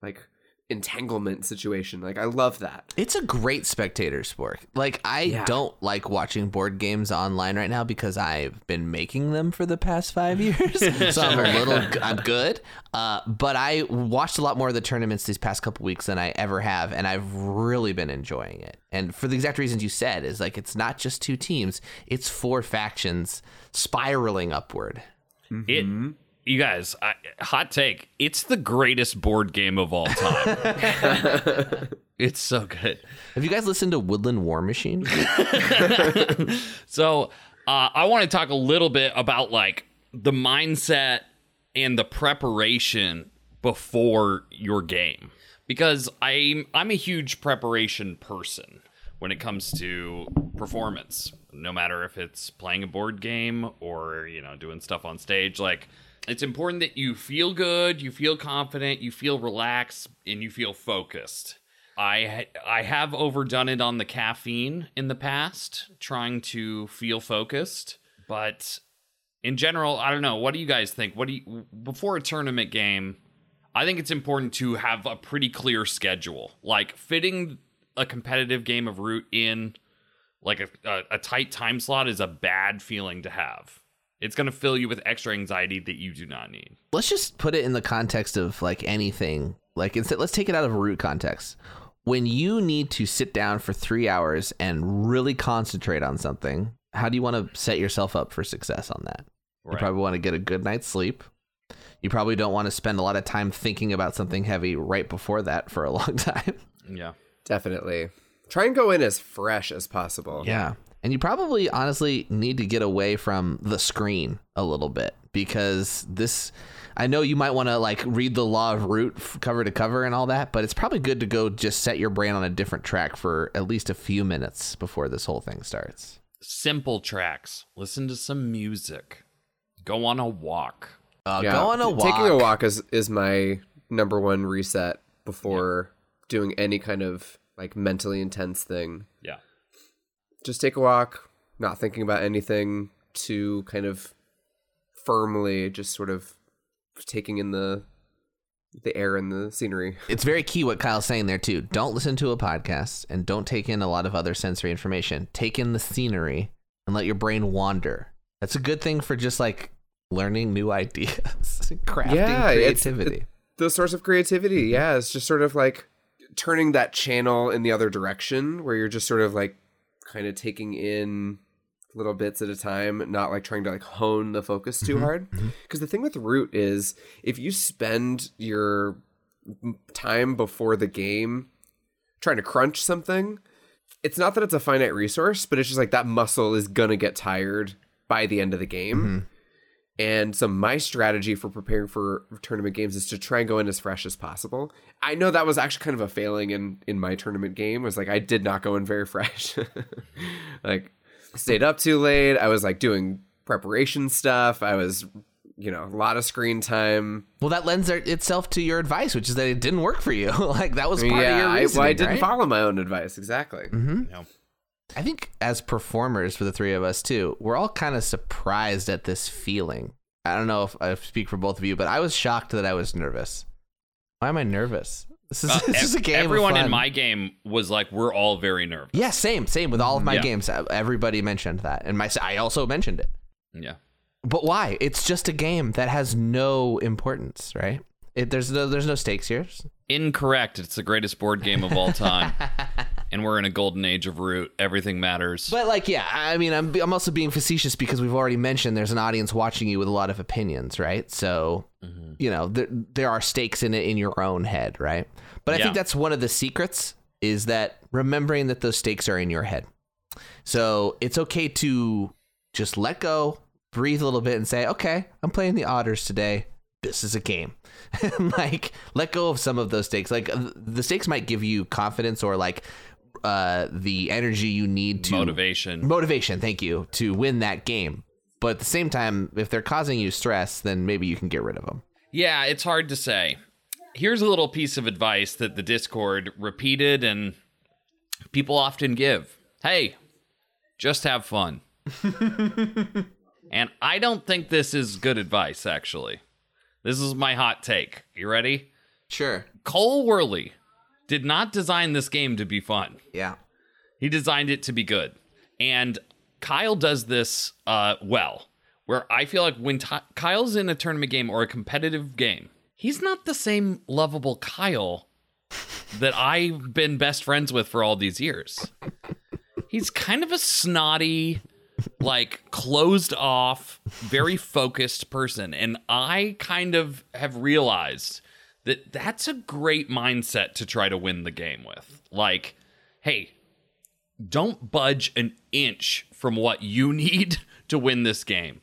like entanglement situation. Like I love that. It's a great spectator sport. Like I Yeah. don't like watching board games online right now because I've been making them for the past five years, so I'm a little I'm good. Uh, but I watched a lot more of the tournaments these past couple weeks than I ever have, and I've really been enjoying it. And for the exact reasons you said, is like it's not just two teams; it's four factions spiraling upward. It, you guys, I, hot take. It's the greatest board game of all time. it's so good. Have you guys listened to Woodland War Machine? So, uh, I want to talk a little bit about like the mindset and the preparation before your game because I'm I'm a huge preparation person when it comes to performance. No matter if it's playing a board game or you know doing stuff on stage, like it's important that you feel good, you feel confident, you feel relaxed, and you feel focused. I I have overdone it on the caffeine in the past, trying to feel focused, but in general, I don't know. What do you guys think? What do you before a tournament game? I think it's important to have a pretty clear schedule. Like fitting a competitive game of Root in like a, a, a tight time slot is a bad feeling to have. It's going to fill you with extra anxiety that you do not need. let's just put it in the context of like anything. Like instead, let's take it out of a root context. When you need to sit down for three hours and really concentrate on something, how do you want to set yourself up for success on that? You probably want to get a good night's sleep. You probably don't want to spend a lot of time thinking about something heavy right before that for a long time. Yeah. Definitely. Try and go in as fresh as possible. Yeah. And you probably honestly need to get away from the screen a little bit because this I know you might want to like read the law of root cover to cover and all that, but it's probably good to go just set your brain on a different track for at least a few minutes before this whole thing starts. Simple tracks. Listen to some music. Go on a walk. Uh, Yeah. Go on a T- walk. Taking a walk is is my number one reset before doing any kind of like mentally intense thing. Just take a walk, not thinking about anything too kind of firmly, just sort of taking in the the air and the scenery. It's very key what Kyle's saying there too. Don't listen to a podcast and don't take in a lot of other sensory information. Take in the scenery and let your brain wander. That's a good thing for just like learning new ideas, crafting Yeah, it's- creativity. the source of creativity, mm-hmm. yeah, it's just sort of like turning that channel in the other direction where you're just sort of like kind of taking in little bits at a time, not like trying to like hone the focus too mm-hmm. hard. Mm-hmm. Because the thing with Root is if you spend your time before the game trying to crunch something, it's not that it's a finite resource, but it's just like that muscle is gonna get tired by the end of the game. Mm-hmm. And so my strategy for preparing for tournament games is to try and go in as fresh as possible. I know that was actually kind of a failing in in my tournament game. Was like I did not go in very fresh. like stayed up too late. I was like doing preparation stuff. I was you know, a lot of screen time. Well, that lends itself to your advice, which is that it didn't work for you. like that was part of yeah, your I, well, I didn't right? follow my own advice exactly. Mm-hmm. Yeah. I think as performers for the three of us too, we're all kind of surprised at this feeling. I don't know if I speak for both of you, but I was shocked that I was nervous. Why am I nervous? This is, Uh, this is a game. of Everyone in my game was like, we're all very nervous. yeah, same, same with all of my Yeah. games. Uh, Everybody mentioned that, and my I also mentioned it. Yeah. But why? It's just a game that has no importance, right? It, there's no there's no stakes here. Incorrect. It's the greatest board game of all time. and we're in a golden age of root. Everything matters. But like, yeah, I mean, I'm I'm also being facetious because we've already mentioned there's an audience watching you with a lot of opinions, right? So, you know, there there are stakes in it in your own head, right? But I Yeah. think that's one of the secrets is that remembering that those stakes are in your head. So it's okay to just let go, breathe a little bit, and say, okay, I'm playing the otters today. This is a game. Like, let go of some of those stakes. Like, uh, the stakes might give you confidence or like uh, the energy you need to Motivation. motivation thank you to win that game but at the same time if they're causing you stress then maybe you can get rid of them Yeah, it's hard to say. Here's a little piece of advice that the Discord repeated and people often give. Hey, just have fun. and I don't think this is good advice, actually. This is my hot take. You ready? sure Cole Wehrle did not design this game to be fun. yeah He designed it to be good. And Kyle does this uh, well, where I feel like when Ty- Kyle's in a tournament game or a competitive game, he's not the same lovable Kyle that I've been best friends with for all these years. He's kind of a snotty, like closed off, very focused person. And I kind of have realized that that's a great mindset to try to win the game with. Like, hey, don't budge an inch from what you need to win this game.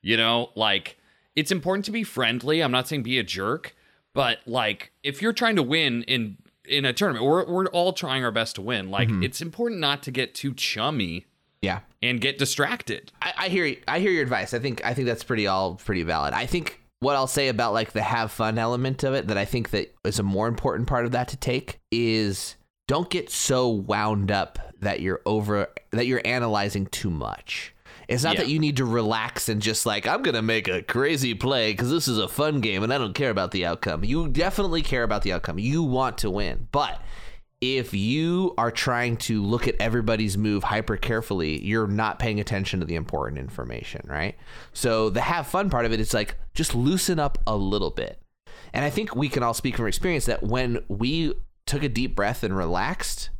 You know, like it's important to be friendly. I'm not saying be a jerk, but like if you're trying to win in in a tournament, we're we're all trying our best to win. Like mm-hmm. it's important not to get too chummy yeah and get distracted. I, I hear I hear your advice i think i think that's pretty all pretty valid i think what i'll say about like the have fun element of it that i think that is a more important part of that to take is don't get so wound up that you're over that you're analyzing too much. It's not Yeah. that you need to relax and just like i'm gonna make a crazy play because this is a fun game and i don't care about the outcome. You definitely care about the outcome. You want to win. But if you are trying to look at everybody's move hyper carefully, you're not paying attention to the important information, right? So the have fun part of it is like just loosen up a little bit. And I think we can all speak from experience that when we took a deep breath and relaxed,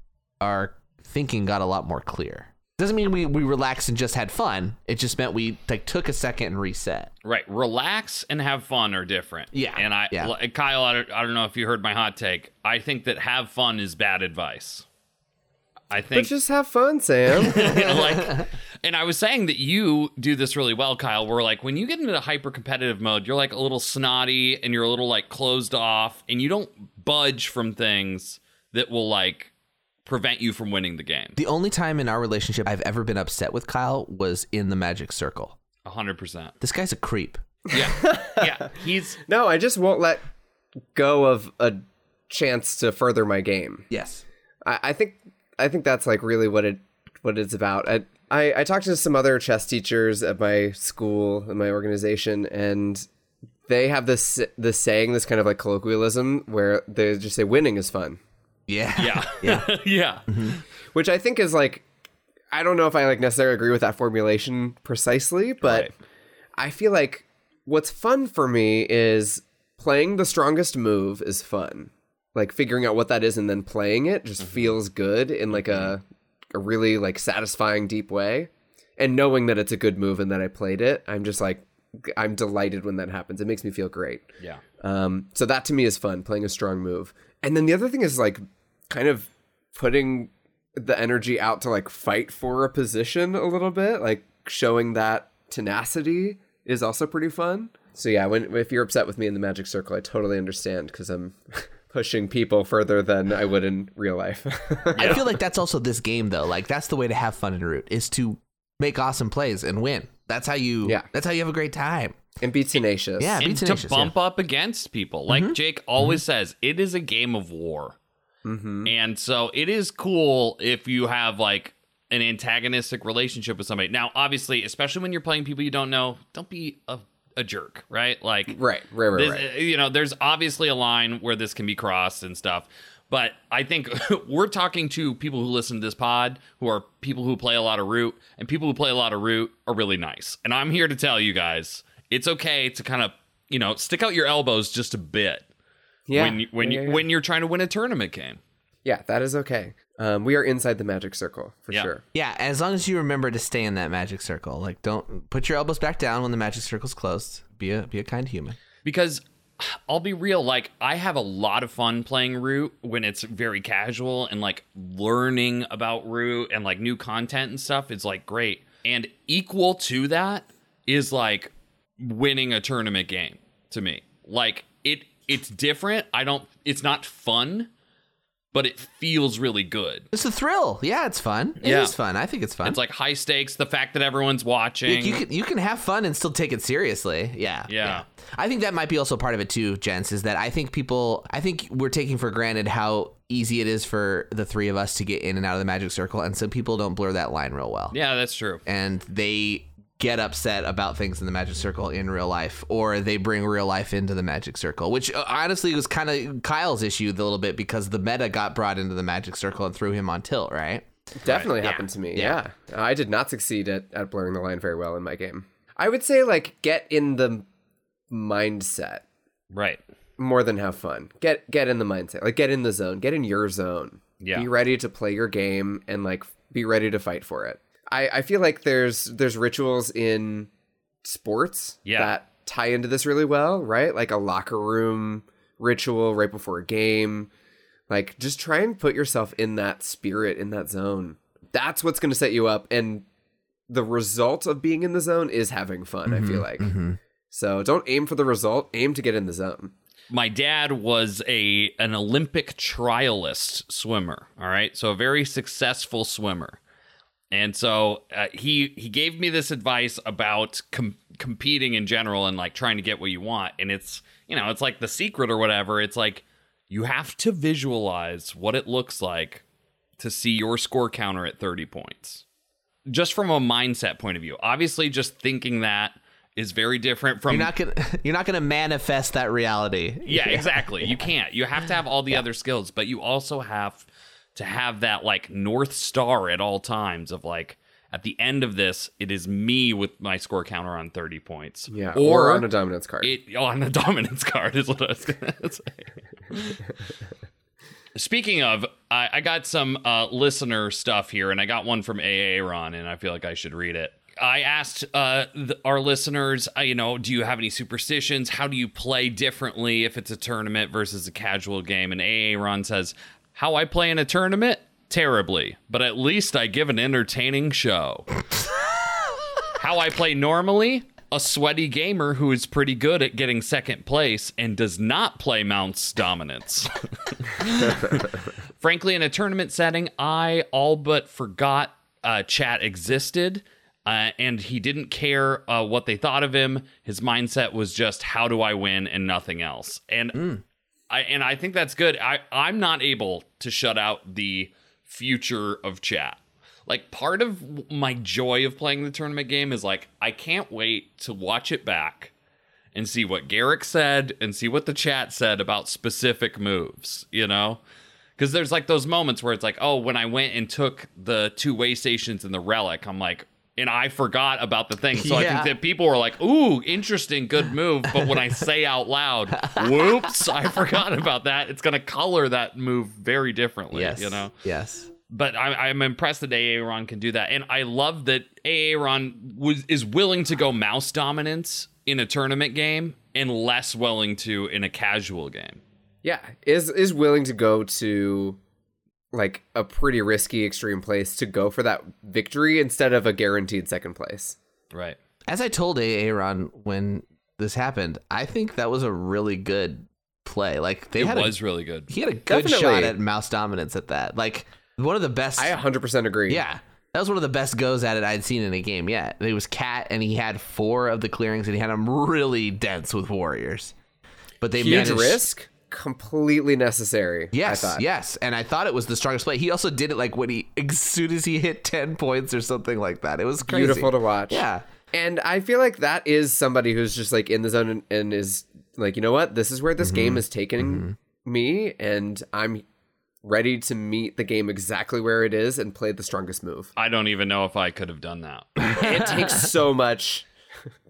our thinking got a lot more clear. Doesn't mean we, we relaxed and just had fun. It just meant we like took a second and reset. Right, relax and have fun are different. Yeah, and I, yeah. li- Kyle, I don't, I don't know if you heard my hot take. I think that have fun is bad advice. I But think just have fun, Sam. like and i was saying that you do this really well kyle where like when you get into hyper competitive mode you're like a little snotty and you're a little like closed off and you don't budge from things that will like prevent you from winning the game The only time in our relationship I've ever been upset with Kyle was in the Magic Circle. 100% This guy's a creep. yeah yeah he's no, I just won't let go of a chance to further my game. Yes. I, I think I think that's like really what it what it's about. I, I I talked to some other chess teachers at my school and my organization, and they have this this saying, this kind of like colloquialism, where they just say winning is fun, Yeah. yeah yeah yeah mm-hmm. which I think is like I don't know if I like necessarily agree with that formulation precisely, but Right. I feel like what's fun for me is playing the strongest move is fun. Like figuring out what that is and then playing it just mm-hmm. feels good in like a mm-hmm. a really like satisfying deep way. and knowing that it's a good move and that I played it, I'm just like I'm delighted when that happens. It makes me feel great. Yeah. Um, so that to me is fun, playing a strong move. And then the other thing is like kind of putting the energy out to like fight for a position a little bit, like showing that tenacity is also pretty fun. So yeah, when if you're upset with me in the magic circle, I totally understand because I'm pushing people further than I would in real life. I feel like that's also this game though. Like that's the way to have fun in Root is to make awesome plays and win. That's how you. Yeah. That's how you have a great time. And be tenacious. Yeah. Be and tenacious, to yeah. bump up against people. Like mm-hmm. Jake always mm-hmm. says, it is a game of war. Mm-hmm. And so it is cool if you have like an antagonistic relationship with somebody. Now, obviously, especially when you're playing people you don't know, don't be a, a jerk, right? Like, Right, right, right, this- right. Uh, you know, there's obviously a line where this can be crossed and stuff. But I think we're talking to people who listen to this pod, who are people who play a lot of Root, and people who play a lot of Root are really nice. And I'm here to tell you guys, it's okay to kind of, you know, stick out your elbows just a bit Yeah. when you, when yeah, you yeah. when you're trying to win a tournament game. Yeah, that is okay. Um, we are inside the magic circle for Yeah. sure. Yeah, as long as you remember to stay in that magic circle. Like, don't put your elbows back down when the magic circle's closed. Be a be a kind human. because I'll be real, like I have a lot of fun playing Root when it's very casual and like learning about Root and like new content and stuff is like great. And equal to that is like winning a tournament game to me. Like it it's different. I don't it's not fun, but it feels really good. It's a thrill. Yeah, it's fun. It is Yeah. fun. I think it's fun. It's like high stakes, the fact that everyone's watching. Like, you can you can have fun and still take it seriously. Yeah, Yeah. I think that might be also part of it too, gents, Is that I think people, I think we're taking for granted how easy it is for the three of us to get in and out of the magic circle, and so people don't blur that line real well, yeah, that's true. and they get upset about things in the magic circle in real life, or they bring real life into the magic circle, which uh, honestly was kind of Kyle's issue a little bit because the meta got brought into the magic circle and threw him on tilt, right? Definitely Yeah. happened to me. Yeah. Yeah. I did not succeed at, at blurring the line very well in my game. I would say like get in the mindset Right. more than have fun. Get get in the mindset. Like get in the zone. Get in your zone. Yeah. Be ready to play your game and like be ready to fight for it. I, I feel like there's there's rituals in sports Yeah. that tie into this really well, right? Like a locker room ritual right before a game. Like just try and put yourself in that spirit, in that zone. That's what's gonna set you up. And the result of being in the zone is having fun, I feel mm-hmm, like. Mm-hmm. So don't aim for the result, aim to get in the zone. my dad was a an Olympic trialist swimmer. All right, so a very successful swimmer, and so uh, he he gave me this advice about com- competing in general and like trying to get what you want. And it's you know it's like the secret or whatever. It's like you have to visualize what it looks like to see your score counter at thirty points. Just from a mindset point of view, obviously, just thinking that is very different from You're not gonna you're not gonna manifest that reality. yeah, exactly. You can't. You have to have all the other skills, but you also have to have that like north star at all times of like at the end of this, it is me with my score counter on 30 points. Yeah. Or, Or, on a dominance card. it oh, on a dominance card is what I was gonna say. Speaking of, I, I got some uh, listener stuff here, and I got one from AA Ron, and I feel like I should read it. I asked uh, th- our listeners, uh, you know, do you have any superstitions? How do you play differently if it's a tournament versus a casual game? And AA Ron says, How I play in a tournament? Terribly, but at least I give an entertaining show. How I play normally? A sweaty gamer who is pretty good at getting second place and does not play mouse dominance. Frankly, in a tournament setting, I all but forgot uh, chat existed. Uh, and he didn't care uh, what they thought of him. His mindset was just, "How do I win?" and nothing else. And I and I think that's good. I I'm not able to shut out the future of chat. Like part of my joy of playing the tournament game is like I can't wait to watch it back and see what Garrick said and see what the chat said about specific moves, you know? Because there's like those moments where it's like, oh, when I went and took the two way stations and the relic, I'm like, and I forgot about the thing. So I think that people were like, ooh, interesting, good move. But when I say out loud, whoops, I forgot about that, it's going to color that move very differently, Yes. you know? Yes. but I'm, I'm impressed that Aaron can do that, and I love that Aaron was is willing to go mouse dominance in a tournament game and less willing to in a casual game. Yeah, is is willing to go to like a pretty risky extreme place to go for that victory instead of a guaranteed second place. Right. As I told Aaron when this happened, I think that was a really good play. Like they It had was a, really good. he had a good Definitely. shot at mouse dominance at that. Like one of the best. I 100% agree. yeah, that was one of the best goes at it I'd seen in a game yet. It was Cat, and he had four of the clearings, and he had them really dense with warriors. But they Huge managed, risk, completely necessary. Yes, yes, and I thought it was the strongest play. He also did it like when he, as soon as he hit ten points or something like that. It was crazy. Beautiful to watch. Yeah, And I feel like that is somebody who's just like in the zone and, and is like, you know what? This is where this game mm-hmm. is taking mm-hmm. me, and I'm ready to meet the game exactly where it is and play the strongest move. I don't even know if I could have done that. it takes so much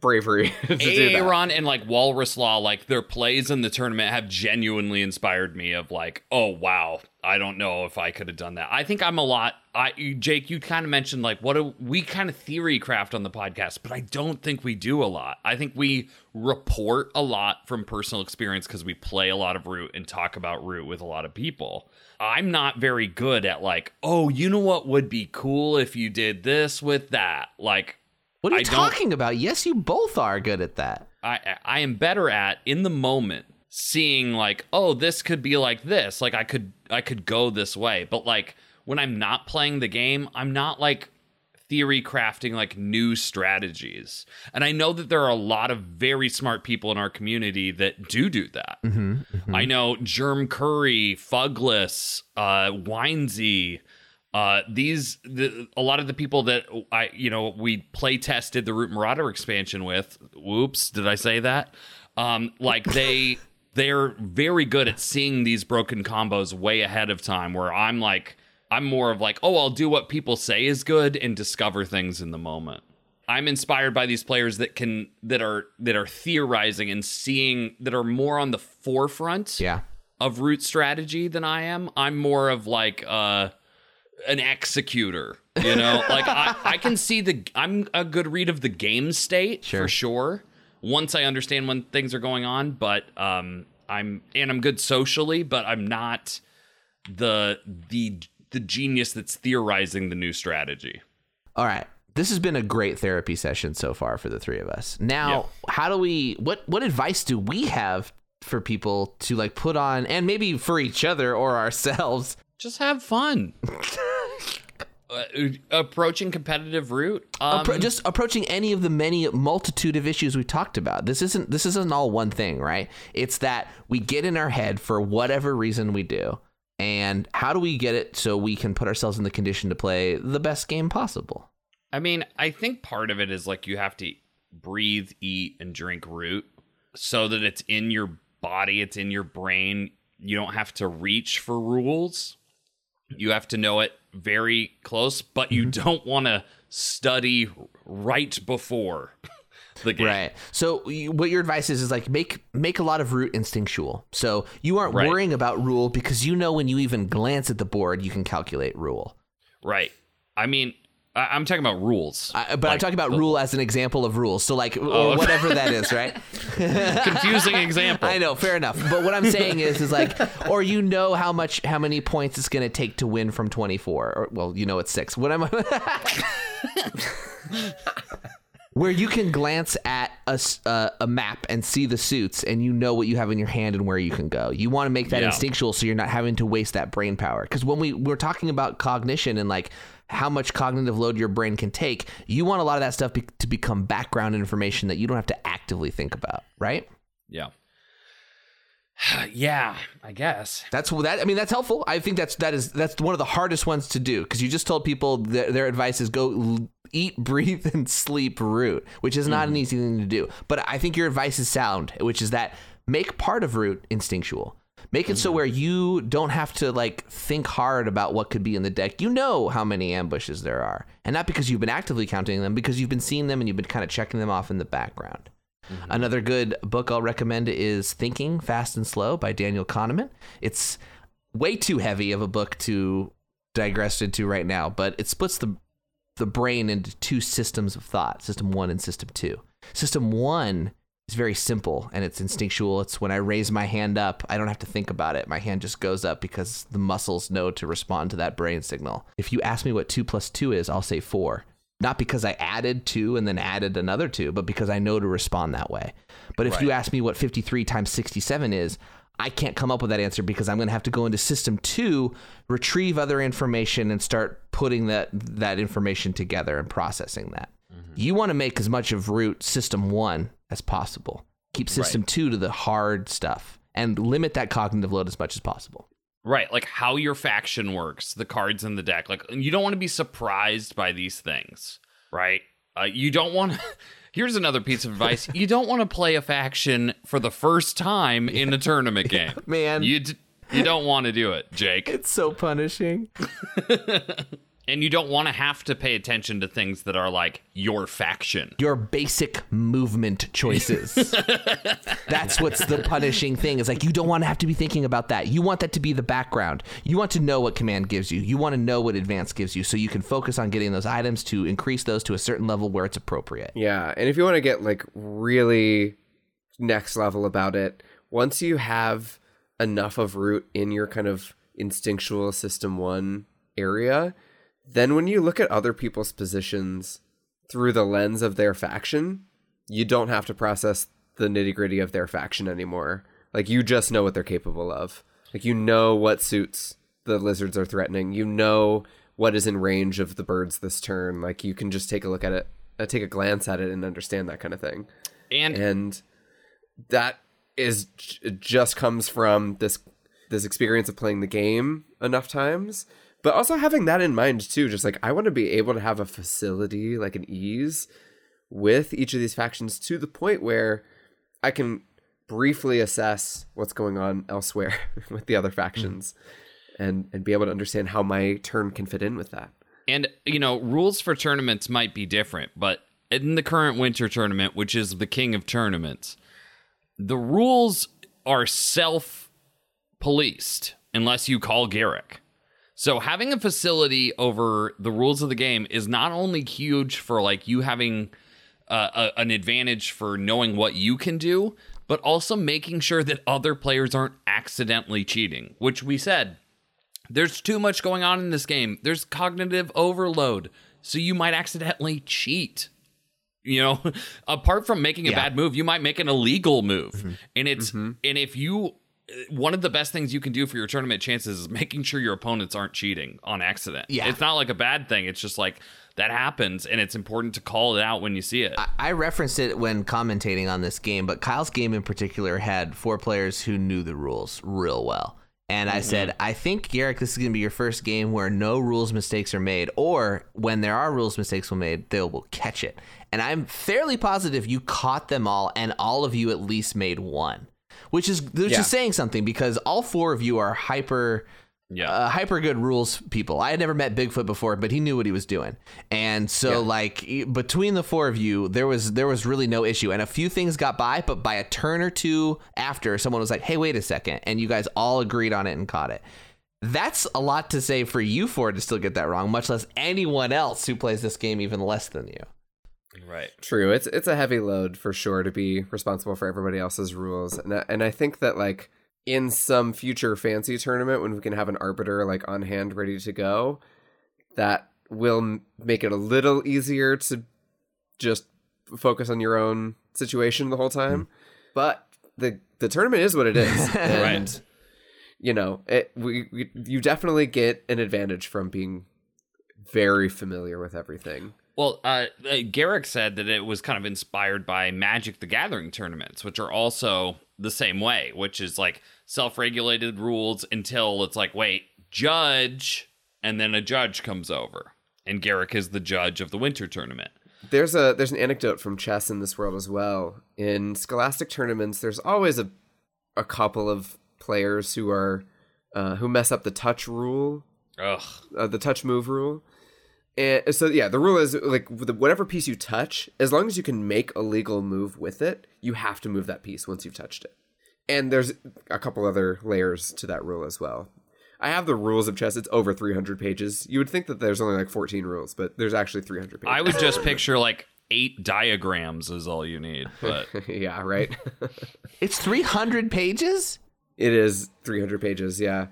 bravery. Aaron and like Walrus Law, like their plays in the tournament have genuinely inspired me of like, oh wow, I don't know if I could have done that. I think I'm a lot I Jake, you kind of mentioned like what do we kind of theory craft on the podcast, but I don't think we do a lot. I think we report a lot from personal experience because we play a lot of root and talk about root with a lot of people. I'm not very good at like, oh, you know what would be cool if you did this with that. Like what are you I talking about? Yes, you both are good at that. I I am better at in the moment seeing like oh this could be like this. Like I could I could go this way. But like when I'm not playing the game I'm not like theory crafting like new strategies. And I know that there are a lot of very smart people in our community that do do that. I know Germ Curry Fugless uh Winesy uh, these the, a lot of the people that I you know we play tested the Root Marauder expansion with. Whoops, did I say that? Um, like they they're very good at seeing these broken combos way ahead of time. Where I'm like I'm more of like oh I'll do what people say is good and discover things in the moment. I'm inspired by these players that can that are that are theorizing and seeing that are more on the forefront Yeah. of root strategy than I am. I'm more of like uh an executor, you know? like I, I can see the I'm a good read of the game state Sure. for sure. Once I understand when things are going on, but um I'm and I'm good socially, but I'm not the the the genius that's theorizing the new strategy. All right. This has been a great therapy session so far for the three of us. Now, how do we what what advice do we have for people to like put on and maybe for each other or ourselves? Just have fun. Uh, approaching competitive root. Um, Appro- just approaching any of the many multitude of issues we talked about. This isn't this isn't all one thing, right? It's that we get in our head for whatever reason we do. And how do we get it so we can put ourselves in the condition to play the best game possible? I mean, I think part of it is like you have to breathe, eat, and drink root so that it's in your body, it's in your brain. You don't have to reach for rules. You have to know it very close, but you mm-hmm. don't want to study right before the game. Right. So you, what your advice is is like make make a lot of root instinctual. So you aren't Right. worrying about rule because you know when you even glance at the board you can calculate rule. Right. I mean, I- I'm talking about rules. I, but I'm talking about the- rule as an example of rules. So like or okay. whatever that is, right? confusing example. I know, fair enough. But what I'm saying is, is like, or you know how much, how many points it's going to take to win from 24, or well, you know it's six. What am I? Where you can glance at a, uh, a map and see the suits, and you know what you have in your hand and where you can go. You want to make that Yeah. instinctual, so you're not having to waste that brain power. Because when we we're talking about cognition and like how much cognitive load your brain can take, you want a lot of that stuff be- to become background information that you don't have to actively think about, right? Yeah. yeah, I guess. That's that. I mean, that's helpful. I think that's that is that's one of the hardest ones to do because you just told people their, their advice is go l- eat, breathe, and sleep root, which is not an mm-hmm. easy thing to do. But I think your advice is sound, which is that make part of root instinctual. Make it so mm-hmm. where you don't have to like think hard about what could be in the deck. You know how many ambushes there are, and not because you've been actively counting them, because you've been seeing them and you've been kind of checking them off in the background. Mm-hmm. Another good book I'll recommend is Thinking Fast and Slow by Daniel Kahneman. It's way too heavy of a book to digress into right now, but it splits the the brain into two systems of thought, system 1 and system 2. System 1 is very simple and it's instinctual. It's when I raise my hand up, I don't have to think about it. My hand just goes up because the muscles know to respond to that brain signal. If you ask me what 2 plus 2 is, I'll say 4. Not because I added 2 and then added another 2, but because I know to respond that way. But if you ask me what 53 times 67 is, I can't come up with that answer because I'm going to have to go into system 2, retrieve other information and start putting that that information together and processing that. You want to make as much of root system 1 as possible. Keep system 2 to the hard stuff and limit that cognitive load as much as possible. Right, like how your faction works, the cards in the deck. Like you don't want to be surprised by these things, right? Uh, you don't want to. Here's another piece of advice: you don't want to play a faction for the first time in a tournament game, Man. You d- you don't want to do it, Jake, It's so punishing. And you don't want to have to pay attention to things that are like your faction. Your basic movement choices. That's what's the punishing thing. Is like you don't want to have to be thinking about that. You want that to be the background. You want to know what command gives you. You want to know what advance gives you so you can focus on getting those items to increase those to a certain level where it's appropriate. Yeah, and if you want to get like really next level about it, once you have enough of root in your kind of instinctual system 1 area, then when you look at other people's positions through the lens of their faction, you don't have to process the nitty-gritty of their faction anymore. Like you just know what they're capable of. Like you know what suits the lizards are threatening. You know what is in range of the birds this turn. Like you can just take a look at it, uh, take a glance at it, and understand that kind of thing. And And that is just comes from this this experience of playing the game enough times, but also having that in mind too. Just like I want to be able to have a facility, like an ease, with each of these factions to the point where I can briefly assess what's going on elsewhere with the other hmm. factions and and be able to understand how my turn can fit in with that. And you know, rules for tournaments might be different, but in the current winter tournament, which is the king of tournaments, the rules are self policed unless you call Garrick. So having a facility over the rules of the game is not only huge for like you having uh, a, an advantage for knowing what you can do, but also making sure that other players aren't accidentally cheating, which we said there's too much going on in this game. There's cognitive overload. So you might accidentally cheat. You know, apart from making a Yeah. bad move, you might make an illegal move. And it's and if you one of the best things you can do for your tournament chances is making sure your opponents aren't cheating on accident. Yeah. It's not like a bad thing. It's just like that happens and it's important to call it out when you see it. I referenced it when commentating on this game, but Kyle's game in particular had four players who knew the rules real well. And I mm-hmm. said, I think, Garrick, this is going to be your first game where no rules mistakes are made, or when there are rules mistakes were made, they will catch it. And I'm fairly positive you caught them all, and all of you at least made one, which is which Yeah. is saying something because all four of you are hyper yeah. uh, hyper good rules people. I had never met Bigfoot before, but he knew what he was doing, and so like e- between the four of you, there was there was really no issue, and a few things got by, but by a turn or two after, someone was like, "Hey, wait a second. and you guys all agreed on it and caught it. That's a lot to say for you four to still get that wrong, much less anyone else who plays this game even less than you. Right. True. It's it's a heavy load for sure to be responsible for everybody else's rules, and I, and I think that like in some future fancy tournament when we can have an arbiter like on hand ready to go, that will m- make it a little easier to just focus on your own situation the whole mm-hmm. time. But the the tournament is what it is, and Right. you know it. We, we you definitely get an advantage from being very familiar with everything. Well, uh, uh, Garrick said that it was kind of inspired by Magic the Gathering tournaments, which are also the same way, which is like self regulated rules until it's like, wait, judge, and then a judge comes over. And Garrick is the judge of the winter tournament. There's a there's an anecdote from chess in this world as well. In scholastic tournaments, there's always a a couple of players who are uh, who mess up the touch rule, Ugh. uh, the touch move rule. And so yeah, the rule is like whatever piece you touch, as long as you can make a legal move with it, you have to move that piece once you've touched it. And there's a couple other layers to that rule as well. I have the rules of chess. It's over 300 pages. You would think that there's only like 14 rules, but there's actually 300 pages. I would just picture like eight diagrams is all you need. But yeah, right. It's 300 pages? it is 300 pages. Yeah.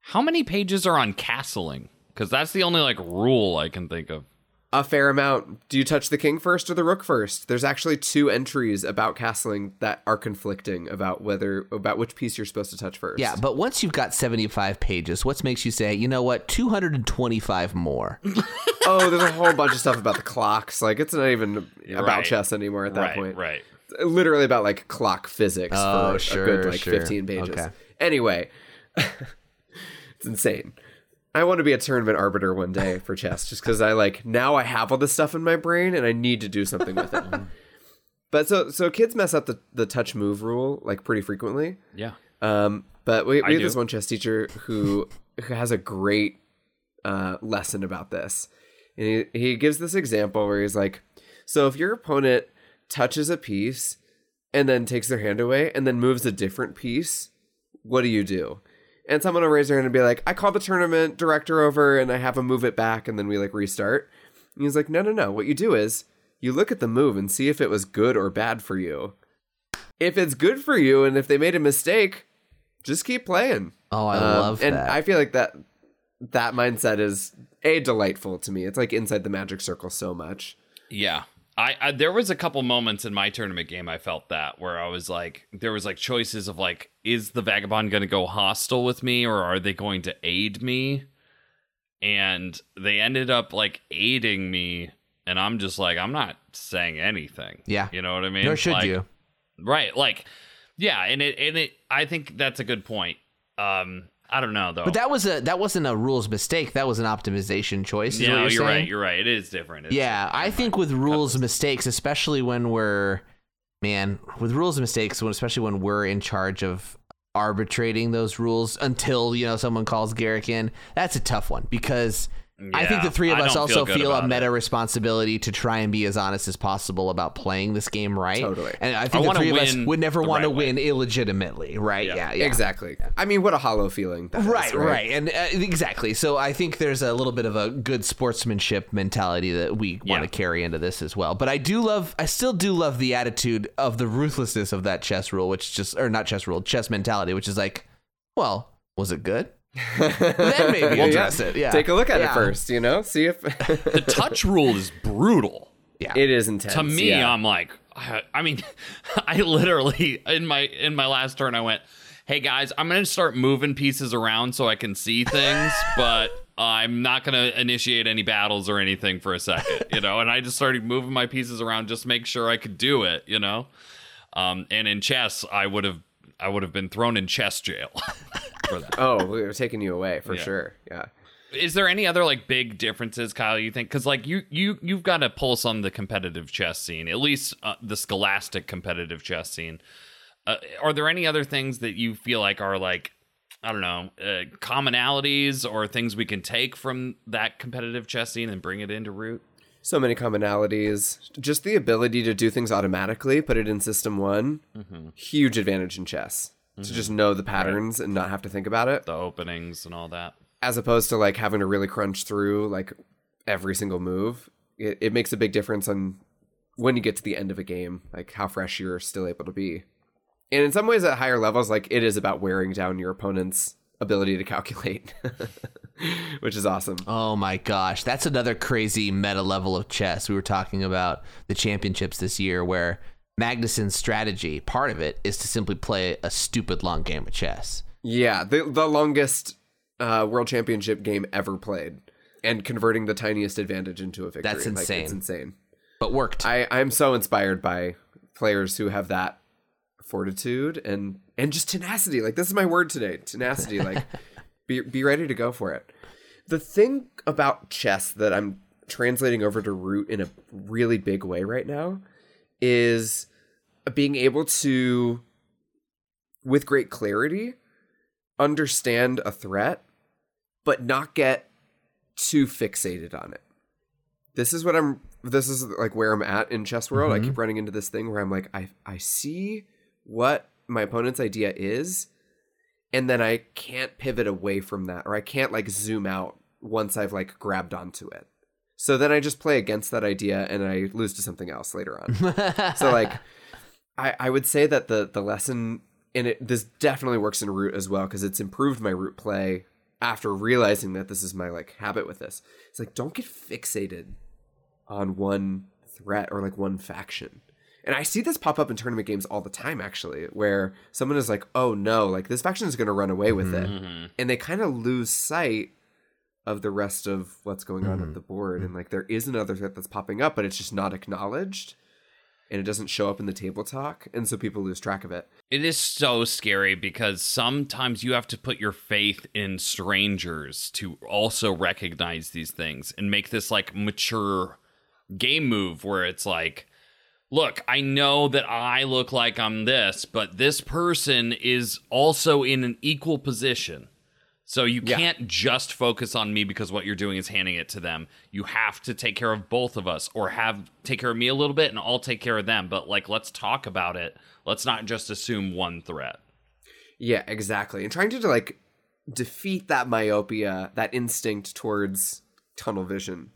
how many pages are on castling? Because that's the only like rule I can think of. A fair amount. Do you touch the king first or the rook first? There's actually two entries about castling that are conflicting about whether about which piece you're supposed to touch first. Yeah, but once you've got 75 pages, what makes you say, you know what, 225 more? oh, there's a whole bunch of stuff about the clocks. Like it's not even about Right. chess anymore at that right, point. right. It's literally about like clock physics Oh, for sure, a good like sure. 15 pages. Okay. Anyway, it's insane. I want to be a tournament arbiter one day for chess just because I like now I have all this stuff in my brain and I need to do something with it. but so so kids mess up the, the touch move rule like pretty frequently. Yeah. Um, but we, I we have do. this one chess teacher who who has a great uh, lesson about this, and he, he gives this example where he's like, "So if your opponent touches a piece and then takes their hand away and then moves a different piece, what do you do?" And someone will raise their hand and be like, "I call the tournament director over and I have him move it back, and then we like restart." And he's like, "No, no, no. What you do is you look at the move and see if it was good or bad for you." If it's good for you and if they made a mistake, just keep playing. Oh, I Um, love and that. And I feel like that that mindset is a delightful to me. It's like inside the magic circle so much. Yeah. I, I there was a couple moments in my tournament game I felt that where I was like there was like choices of like is the vagabond going to go hostile with me or are they going to aid me? And they ended up like aiding me and I'm just like I'm not saying anything. Yeah. You know what I mean? Nor should Like, you. Right. Like yeah, and it and it I think that's a good point. Um I don't know though. But that was a that wasn't a rules mistake. That was an optimization choice. Yeah, you're, you're right. You're right. It is different. It's Yeah, different. I think with rules mistakes, especially when we're man with rules mistakes, when especially when we're in charge of arbitrating those rules until you know someone calls Garrick in, that's a tough one because. I think the three of I us also feel feel a meta it. responsibility to try and be as honest as possible about playing this game right. Totally. And I I think the three of us would never the want to right way. win illegitimately, right? Yeah. Yeah, yeah. Exactly. I mean, what a hollow feeling. that is, Right, right, and uh, exactly. So I think there's a little bit of a good sportsmanship mentality that we want to carry into this as well. But I do love, I still do love the attitude of the ruthlessness of that chess rule, which just, or not chess rule, chess mentality, which is like, well, was it good? Then maybe Yeah, address it. Yeah, Take a look at Yeah. it first, you know? See if the touch rule is brutal. Yeah, it is intense. to me yeah. i'm like I I mean i literally in my in my last turn i went hey guys i'm gonna start moving pieces around so i can see things but i'm not gonna initiate any battles or anything for a second you know and i just started moving my pieces around just to make sure i could do it you know um and in chess i would have i would have been thrown in chess jail for that. Oh, we were taking you away for sure. Yeah. is there any other like big differences kyle you think? Because like you you you've got a pulse on the competitive chess scene at least uh, the scholastic competitive chess scene. Uh, are there any other things that you feel like are like i don't know uh, commonalities or things we can take from that competitive chess scene and bring it into root So many commonalities. Just the ability to do things automatically, put it in system one. Mm-hmm. Huge advantage in chess. To just know the patterns and not have to think about it. the openings and all that as opposed to like having to really crunch through like every single move it, it makes a big difference on when you get to the end of a game like how fresh you're still able to be and in some ways at higher levels like it is about wearing down your opponent's ability to calculate which is awesome Oh my gosh, that's another crazy meta level of chess. We were talking about the championships this year where Magnus's strategy, part of it is to simply play a stupid long game of chess. yeah the, the longest uh, world championship game ever played and converting the tiniest advantage into a victory That's Like, insane. it's insane But worked. I, I'm so inspired by players who have that fortitude and and just tenacity. Like this is my word today. Tenacity. Like be be ready to go for it. The thing about chess that I'm translating over to root in a really big way right now is being able to with great clarity understand a threat but not get too fixated on it this is what I'm this is like where I'm at in chess world. I keep mm-hmm. running into this thing where I'm like I I see what my opponent's idea is and then I can't pivot away from that or I can't like zoom out once I've like grabbed onto it. So then I just play against that idea and I lose to something else later on. so like I I would say that the the lesson and it this definitely works in root as well because it's improved my root play after realizing that this is my like habit with this. It's like don't get fixated on one threat or like one faction. And I see this pop up in tournament games all the time, actually, where someone is like, oh no, like this faction is going to run away with Mm-hmm. it. And they kind of lose sight of the rest of what's going on at the board. And like there is another threat that's popping up, but it's just not acknowledged. And it doesn't show up in the table talk. And so people lose track of it. It is so scary because sometimes you have to put your faith in strangers to also recognize these things and make this like mature game move where it's like, look, I know that I look like I'm this, but this person is also in an equal position. So you Yeah. can't just focus on me because what you're doing is handing it to them. You have to take care of both of us or have take care of me a little bit and I'll take care of them. But like let's talk about it. Let's not just assume one threat. Yeah, exactly. And trying to like defeat that myopia, that instinct towards tunnel vision.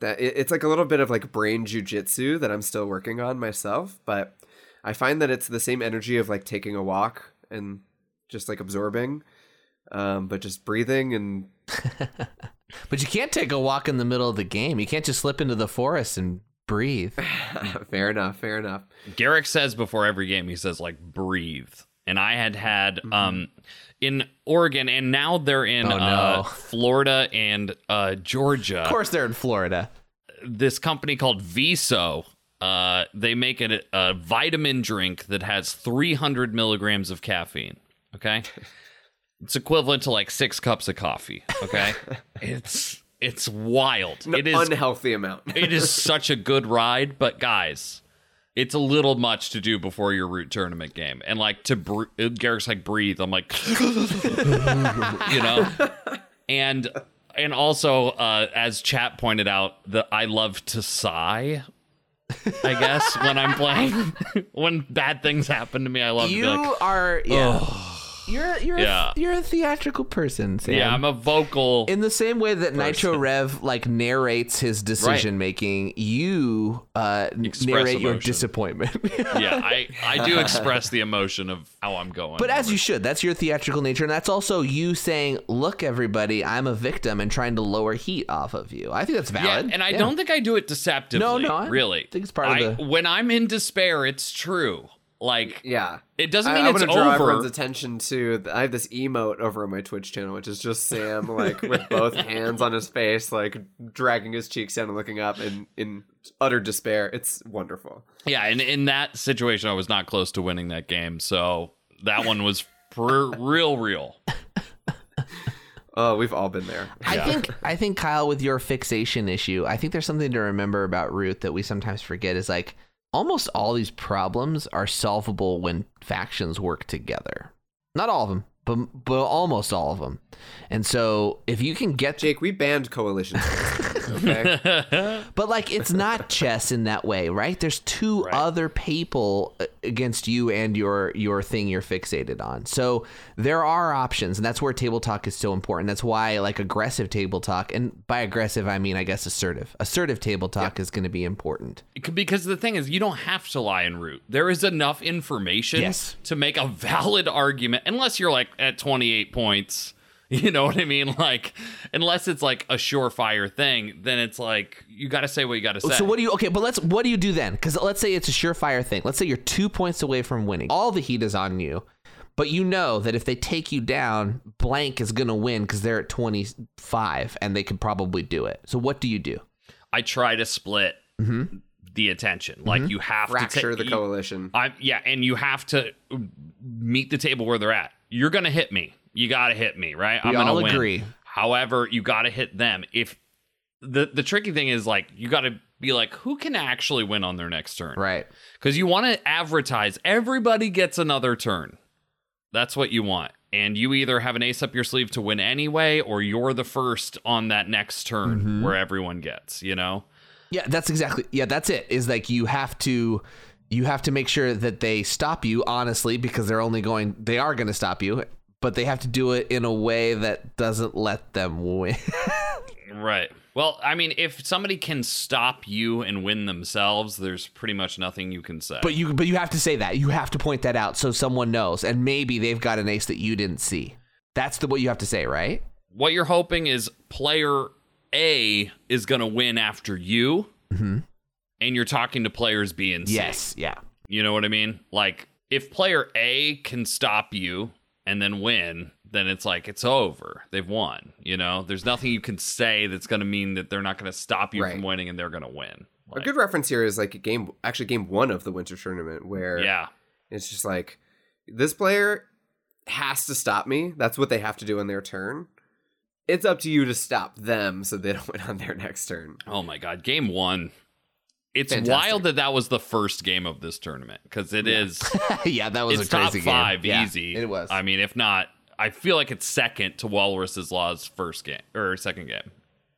That it, it's like a little bit of like brain jujitsu that I'm still working on myself, but I find that it's the same energy of like taking a walk and just like absorbing, um, but just breathing and But you can't take a walk in the middle of the game. You can't just slip into the forest and breathe. fair enough, fair enough. Garrick says before every game, he says like breathe. And I had had um in Oregon and now they're in. Oh, uh. Florida and uh, Georgia. Of course, they're in Florida. this company called Viso. Uh, they make it a vitamin drink that has 300 milligrams of caffeine. Okay, it's equivalent to like six cups of coffee. Okay, it's it's wild. An it is unhealthy amount. it is such a good ride, but guys, it's a little much to do before your root tournament game. And like to br- Garrick's like breathe. I'm like, you know, and and also uh, as chat pointed out, that I love to sigh. I guess when I'm playing, when bad things happen to me, I love You to be like, are yeah. You're you're Yeah. a, you're a theatrical person, Sam. yeah, I'm a vocal. in the same way that Nitro Rev like narrates his decision making, you uh, Express narrate your disappointment. yeah, I I do express the emotion of how I'm going. But as you should, that's your theatrical nature, and that's also you saying, "Look, everybody, I'm a victim," and trying to lower heat off of you. I think that's Yeah, valid. and I Yeah. don't think I do it deceptively. No, no, I really. think it's part of I- the- When I'm in despair, it's true. Like, Yeah. It doesn't mean I'm it's gonna draw over. everyone's attention to. I have this emote over on my Twitch channel, which is just Sam, like with both hands on his face, like dragging his cheeks down and looking up in in utter despair. It's wonderful. yeah, and in that situation, I was not close to winning that game, so that one was for real, real. Oh, we've all been there. I think I think Kyle, with your fixation issue, I think there's something to remember about Root that we sometimes forget is like almost all these problems are solvable when factions work together. Not all of them, but but almost all of them. And so if you can get Jake, we banned coalitions. okay. But like it's not chess in that way, right? There's two other people uh, against you and your your thing you're fixated on. So there are options, and that's where table talk is so important. That's why like aggressive table talk, and by aggressive I mean I guess assertive. Assertive table talk is going to be important. Because the thing is, you don't have to lie in root. There is enough information Yes. to make a valid argument, unless you're like at 28 points. You know what I mean? Like, unless it's like a surefire thing, then it's like you got to say what you got to say. So what do you okay? But let's what do you do then? Because let's say it's a surefire thing. Let's say you're two points away from winning. All the heat is on you, but you know that if they take you down, blank is going to win because they're at 25 and they could probably do it. So what do you do? I try to split mm-hmm. the attention. Like mm-hmm. you have Fracture to fracture the coalition. I yeah, and you have to meet the table where they're at. You're gonna hit me. You gotta hit me, right? I'm We gonna all win. agree. However, you gotta hit them. If the the tricky thing is like you gotta be like, who can actually win on their next turn? Right. Because you want to advertise everybody gets another turn. That's what you want. And you either have an ace up your sleeve to win anyway, or you're the first on that next turn Mm-hmm. where everyone gets, you know? Yeah, that's exactly. Yeah, that's it. Is like you have to you have to make sure that they stop you honestly because they're only going they are going to stop you but they have to do it in a way that doesn't let them win. Right. Well, I mean, if somebody can stop you and win themselves, there's pretty much nothing you can say. but you but you have to say that. You have to point that out so someone knows and maybe they've got an ace that you didn't see. That's the what you have to say, right? what you're hoping is player A is going to win after you, mm-hmm. And you're talking to players B and C. Yes, yeah. You know what I mean? Like, if player A can stop you and then win, then it's like it's over. They've won. You know, there's nothing you can say that's going to mean that they're not going to stop you Right. from winning and they're going to win. A good reference here is like a game, actually game one of the winter tournament, where yeah. it's just like this player has to stop me. That's what they have to do on their turn. It's up to you to stop them so they don't win on their next turn. Oh my god, game one. It's Fantastic. wild that that was the first game of this tournament because it is. yeah, that was it's a crazy top five game. Yeah, easy. it was. I mean, if not, I feel like it's second to Walrus's Law's first game or second game.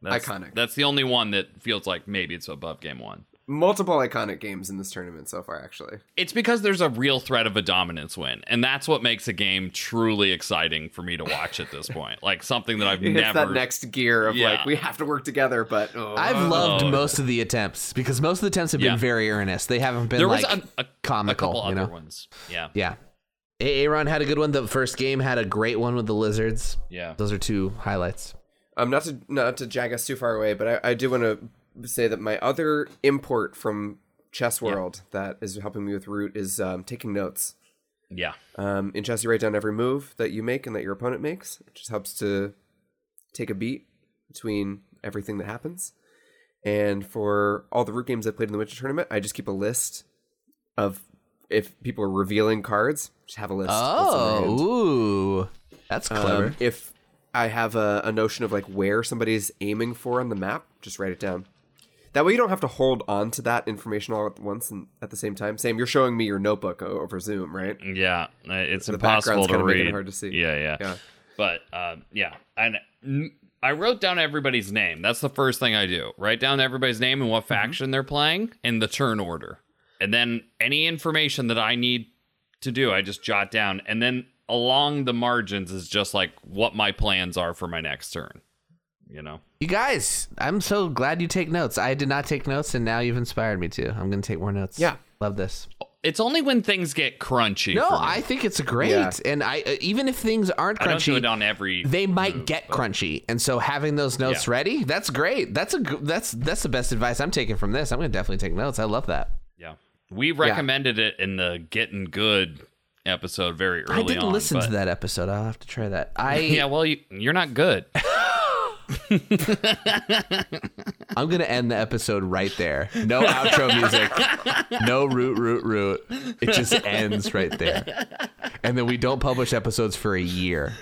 That's, Iconic. That's the only one that feels like maybe it's above game one. Multiple iconic games in this tournament so far, actually. It's because there's a real threat of a dominance win, and that's what makes a game truly exciting for me to watch at this point. Like something that I've It's never. that next gear of Yeah. like we have to work together, but oh. I've loved Oh. most of the attempts because most of the attempts have Yeah. been very earnest. They haven't been there like was a, a, a comical, couple you other know. ones. Yeah, Yeah. A- Aaron had a good one. The first game had a great one with the lizards. yeah. Those are two highlights. um not to not to jag us too far away, but I, I do want to say that my other import from Chess World that is helping me with Root is um, taking notes. Yeah. Um, in chess, you write down every move that you make and that your opponent makes. It just helps to take a beat between everything that happens. And for all the root games I played in the winter tournament, I just keep a list of if people are revealing cards. Just have a list. what's in their Oh, ooh. That's clever. Um, if I have a, a notion of like where somebody's aiming for on the map, just write it down. That way, you don't have to hold on to that information all at once and at the same time. Sam, you're showing me your notebook over Zoom, right? Yeah, it's The impossible to read. hard to see. Yeah, yeah, Yeah. But um, yeah, and I wrote down everybody's name. That's the first thing I do. Write down everybody's name and what Mm-hmm. faction they're playing and the turn order, and then any information that I need to do, I just jot down. And then along the margins is just like what my plans are for my next turn. You know. You guys, I'm so glad you take notes. I did not take notes, and now you've inspired me to. I'm going to take more notes. Yeah. Love this. It's only when things get crunchy. No. I think it's great. Yeah. And I uh, even if things aren't I don't do crunchy, it on every. they might move, get but- crunchy. And so having those notes Yeah. ready, that's great. That's a that's that's the best advice I'm taking from this. I'm going to definitely take notes. I love that. Yeah, we recommended it in the Getting Good episode very early I didn't on, listen to that episode. I'll have to try that. I Yeah, well, you, you're not good. I'm gonna end the episode right there. No outro music. No root root root. It just ends right there. And then we don't publish episodes for a year.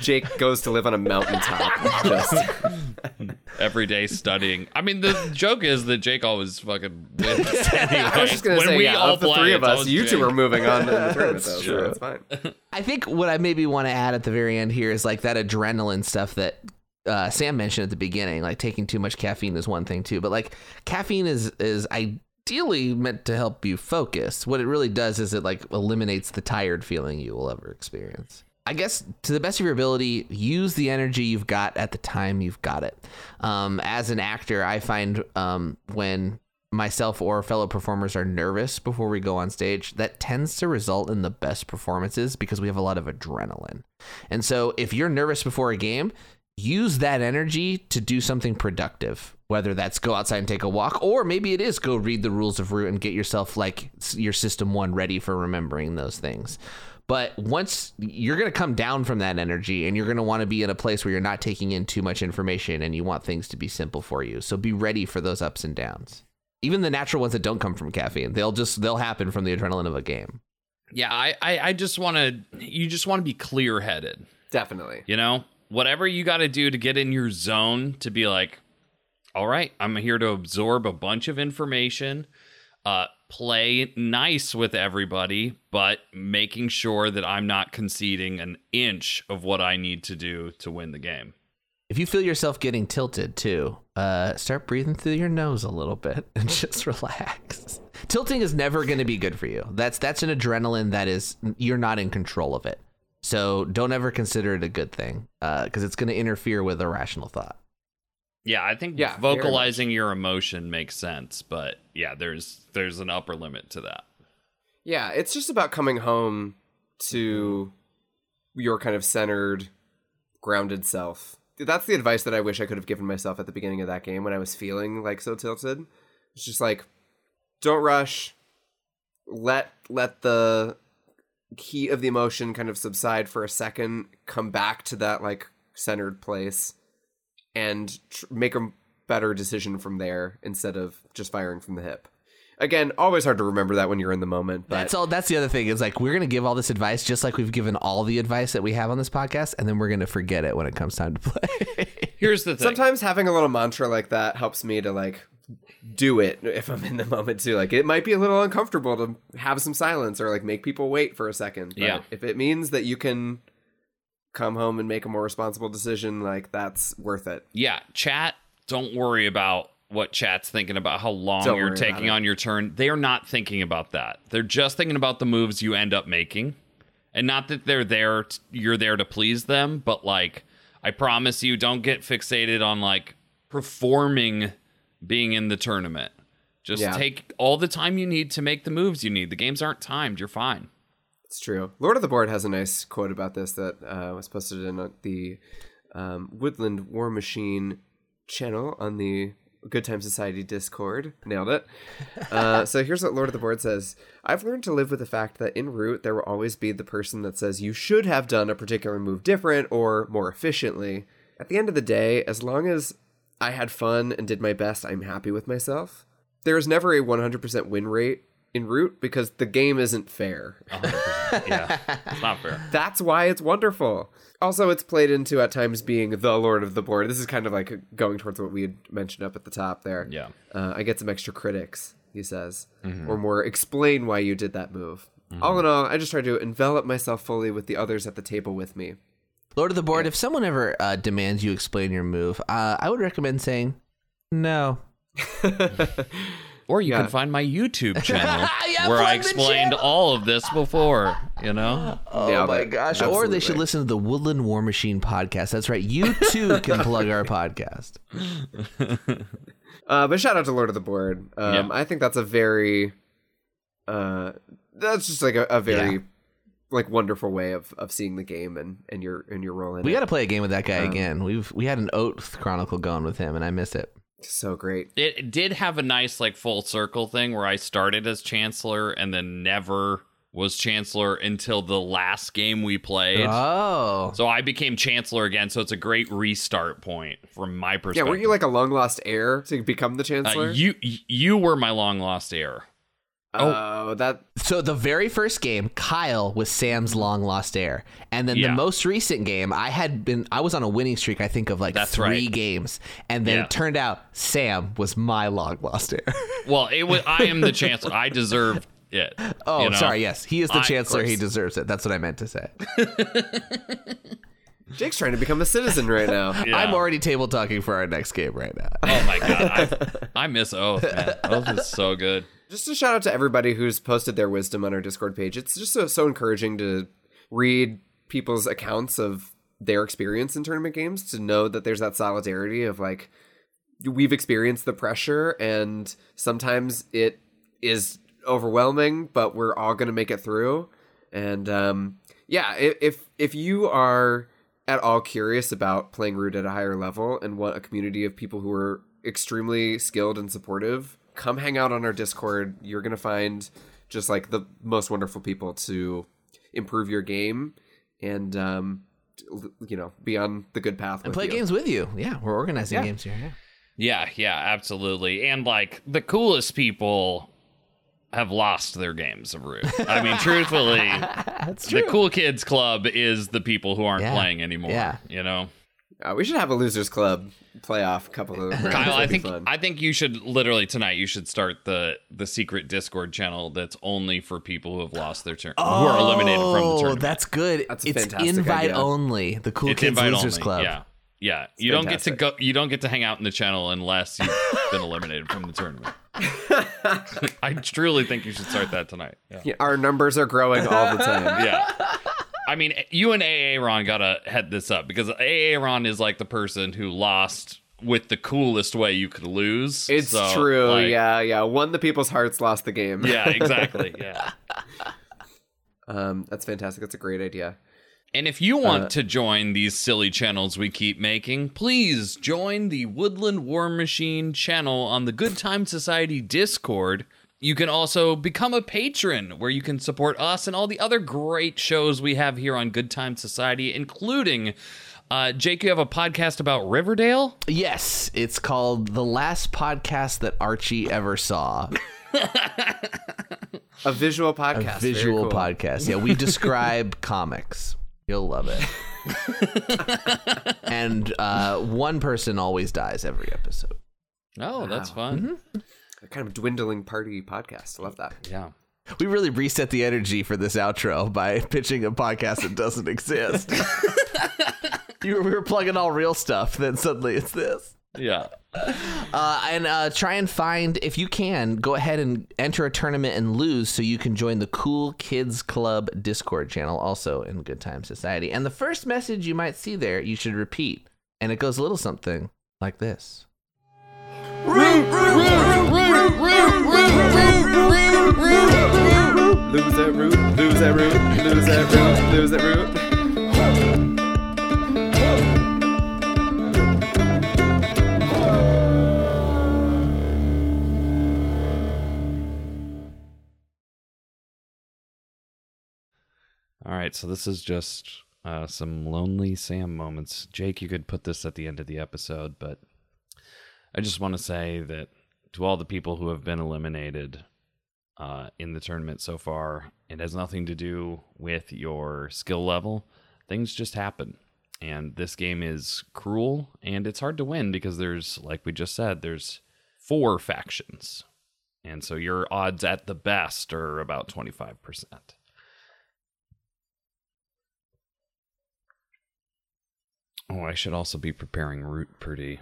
Jake goes to live on a mountaintop. just Every day studying. I mean, the joke is that Jake always fucking wins. Anyway. I was just gonna when say, we yeah, all of the play, three of us, always you two are moving on in the tournament, though, That's so true. that's fine. I think what I maybe want to add at the very end here is like that adrenaline stuff that uh, Sam mentioned at the beginning. Like taking too much caffeine is one thing too, but like caffeine is is ideally meant to help you focus. What it really does is it like eliminates the tired feeling you will ever experience. I guess to the best of your ability, use the energy you've got at the time you've got it. Um, as an actor, I find um, when myself or fellow performers are nervous before we go on stage, that tends to result in the best performances because we have a lot of adrenaline. And so if you're nervous before a game, use that energy to do something productive. Whether that's go outside and take a walk, or maybe it is go read the rules of root and get yourself like your system one ready for remembering those things. But once you're going to come down from that energy and you're going to want to be in a place where you're not taking in too much information and you want things to be simple for you. So be ready for those ups and downs. Even the natural ones that don't come from caffeine, they'll just they'll happen from the adrenaline of a game. Yeah, I, I, I just want to. You just want to be clear headed. Definitely. You know, whatever you got to do to get in your zone to be like, all right, I'm here to absorb a bunch of information, uh, play nice with everybody, but making sure that I'm not conceding an inch of what I need to do to win the game. If you feel yourself getting tilted too, uh, start breathing through your nose a little bit and just relax. tilting is never going to be good for you. That's that's an adrenaline that is you're not in control of it. So don't ever consider it a good thing because it's going to interfere with a rational thought. Yeah, I think Yeah, vocalizing your emotion makes sense, but yeah, there's there's an upper limit to that. Yeah, it's just about coming home to your kind of centered, grounded self. That's the advice that I wish I could have given myself at the beginning of that game when I was feeling like so tilted. It's just like, don't rush. Let let the heat of the emotion kind of subside for a second. Come back to that like centered place, and tr- make a better decision from there instead of just firing from the hip. Again, always hard to remember that when you're in the moment. But That's all. That's the other thing is like we're gonna give all this advice just like we've given all the advice that we have on this podcast, and then we're gonna forget it when it comes time to play. Here's the thing. sometimes having a little mantra like that helps me to like do it if I'm in the moment too. Like it might be a little uncomfortable to have some silence or like make people wait for a second. But Yeah. If it means that you can come home and make a more responsible decision, like that's worth it. yeah, chat, don't worry about what chat's thinking about how long Don't you're taking on your turn. They are not thinking about that. They're just thinking about the moves you end up making. And not that they're there t- you're there to please them, but like I promise you don't get fixated on like performing being in the tournament. Just Yeah. take all the time you need to make the moves you need. The games aren't timed. You're fine. It's true. Lord of the Board has a nice quote about this that uh, was posted in the um, Woodland War Machine channel on the Good Time Society Discord. Nailed it. Uh, so here's what Lord of the Board says I've learned to live with the fact that in Root, there will always be the person that says you should have done a particular move different or more efficiently. At the end of the day, as long as I had fun and did my best, I'm happy with myself. There is never a 100% win rate in Root because the game isn't fair. Yeah. it's not fair. That's why it's wonderful. Also, it's played into at times being the Lord of the Board. This is kind of like going towards what we had mentioned up at the top there. Yeah. Uh, I get some extra critics, he says, Mm-hmm. or more explain why you did that move. All in all, I just try to envelop myself fully with the others at the table with me. Lord of the Board, if someone ever uh, demands you explain your move, uh, I would recommend saying no. Or you Yeah. can find my YouTube channel Yeah, where I explained channel. all of this before, you know? Oh Yeah, my but- gosh! Or they should listen to the Woodland War Machine podcast. That's right. You too can plug our podcast. Uh, but shout out to Lord of the Board. Um, Yeah. I think that's a very, uh, that's just like a, a very, Yeah. like wonderful way of, of seeing the game and, and your and your role in We it. got to play a game with that guy again. We've we had an Oath Chronicle going with him, and I miss it. So great. It did have a nice like full circle thing where I started as chancellor and then never was chancellor until the last game we played. Oh, So I became chancellor again, so it's a great restart point from my perspective. Yeah, weren't you like a long lost heir to become the Uh, chancellor? you you were my long lost heir. Oh, uh, that so the very first game, Kyle was Sam's long lost heir, and then Yeah. the most recent game, I had been I was on a winning streak. I think of like That's three right. games, and then Yeah. it turned out Sam was my long lost heir. Well, it was I am the chancellor. I deserve it. oh, you know? sorry. Yes, he is the I- chancellor. He deserves it. That's what I meant to say. Jake's trying to become a citizen right now. Yeah. I'm already table talking for our next game right now. Oh my god, I, I miss Oath. Man. Oath is so good. Just a shout out to everybody who's posted their wisdom on our Discord page. It's just so, so encouraging to read people's accounts of their experience in tournament games to know that there's that solidarity of like we've experienced the pressure and sometimes it is overwhelming, but we're all going to make it through. And um, yeah, if if you are at all curious about playing Root at a higher level and want a community of people who are extremely skilled and supportive, come hang out on our Discord. You're going to find just like the most wonderful people to improve your game and um, you know be on the good path. And with play you. games with you. Yeah, we're organizing Yeah. games here. Yeah. Yeah, yeah, absolutely. And like the coolest people have lost their games of Root. I mean, truthfully, That's the cool kids club is the people who aren't Yeah. playing anymore. Yeah. You know? Uh, we should have a losers club playoff couple of rounds. Kyle, I think fun. I think you should literally tonight you should start the the secret Discord channel that's only for people who have lost their turn who are eliminated from the Oh, tournament. that's good. That's a it's fantastic invite idea. only. The Cool it's Kids Losers only. Club. Yeah. Yeah. you don't get to go you don't get to hang out in the channel unless you've been eliminated from the tournament. I truly think you should start that tonight. Yeah. Yeah, our numbers are growing all the time. yeah. I mean, you and AA Ron gotta head this up because AA Ron is like the person who lost with the coolest way you could lose. It's So, true. like, yeah, yeah. Won the people's hearts, lost the game. Yeah, exactly. Yeah. Um, that's fantastic. That's a great idea. And if you want to join these silly channels we keep making, please join the Woodland War Machine channel on the Good Time Society Discord. You can also become a patron where you can support us and all the other great shows we have here on Good Time Society, including uh, Jake, you have a podcast about Riverdale? Yes, it's called The Last Podcast That Archie Ever Saw. A visual podcast. A visual cool. podcast. Yeah, we describe comics. You'll love it. and uh, one person always dies every episode. Oh, that's fun. A kind of dwindling party podcast. I love that. Yeah. We really reset the energy for this outro by pitching a podcast that doesn't exist. you we were plugging all real stuff, then suddenly it's this. Yeah. Uh, and uh, try and find, if you can, go ahead and enter a tournament and lose so you can join the Cool Kids Club Discord channel, also in Good Time Society. And the first message you might see there, you should repeat. And it goes a little something like this. Lose that root, lose that root, lose that root, lose that root. All right, so this is just uh, some lonely Sam moments. Jake, you could put this at the end of the episode, but I just want to say that to all the people who have been eliminated uh, in the tournament so far, it has nothing to do with your skill level. Things just happen. And this game is cruel and it's hard to win because there's, like we just said, there's four factions. And so your odds at the best are about 25%. Oh, I should also be preparing root pretty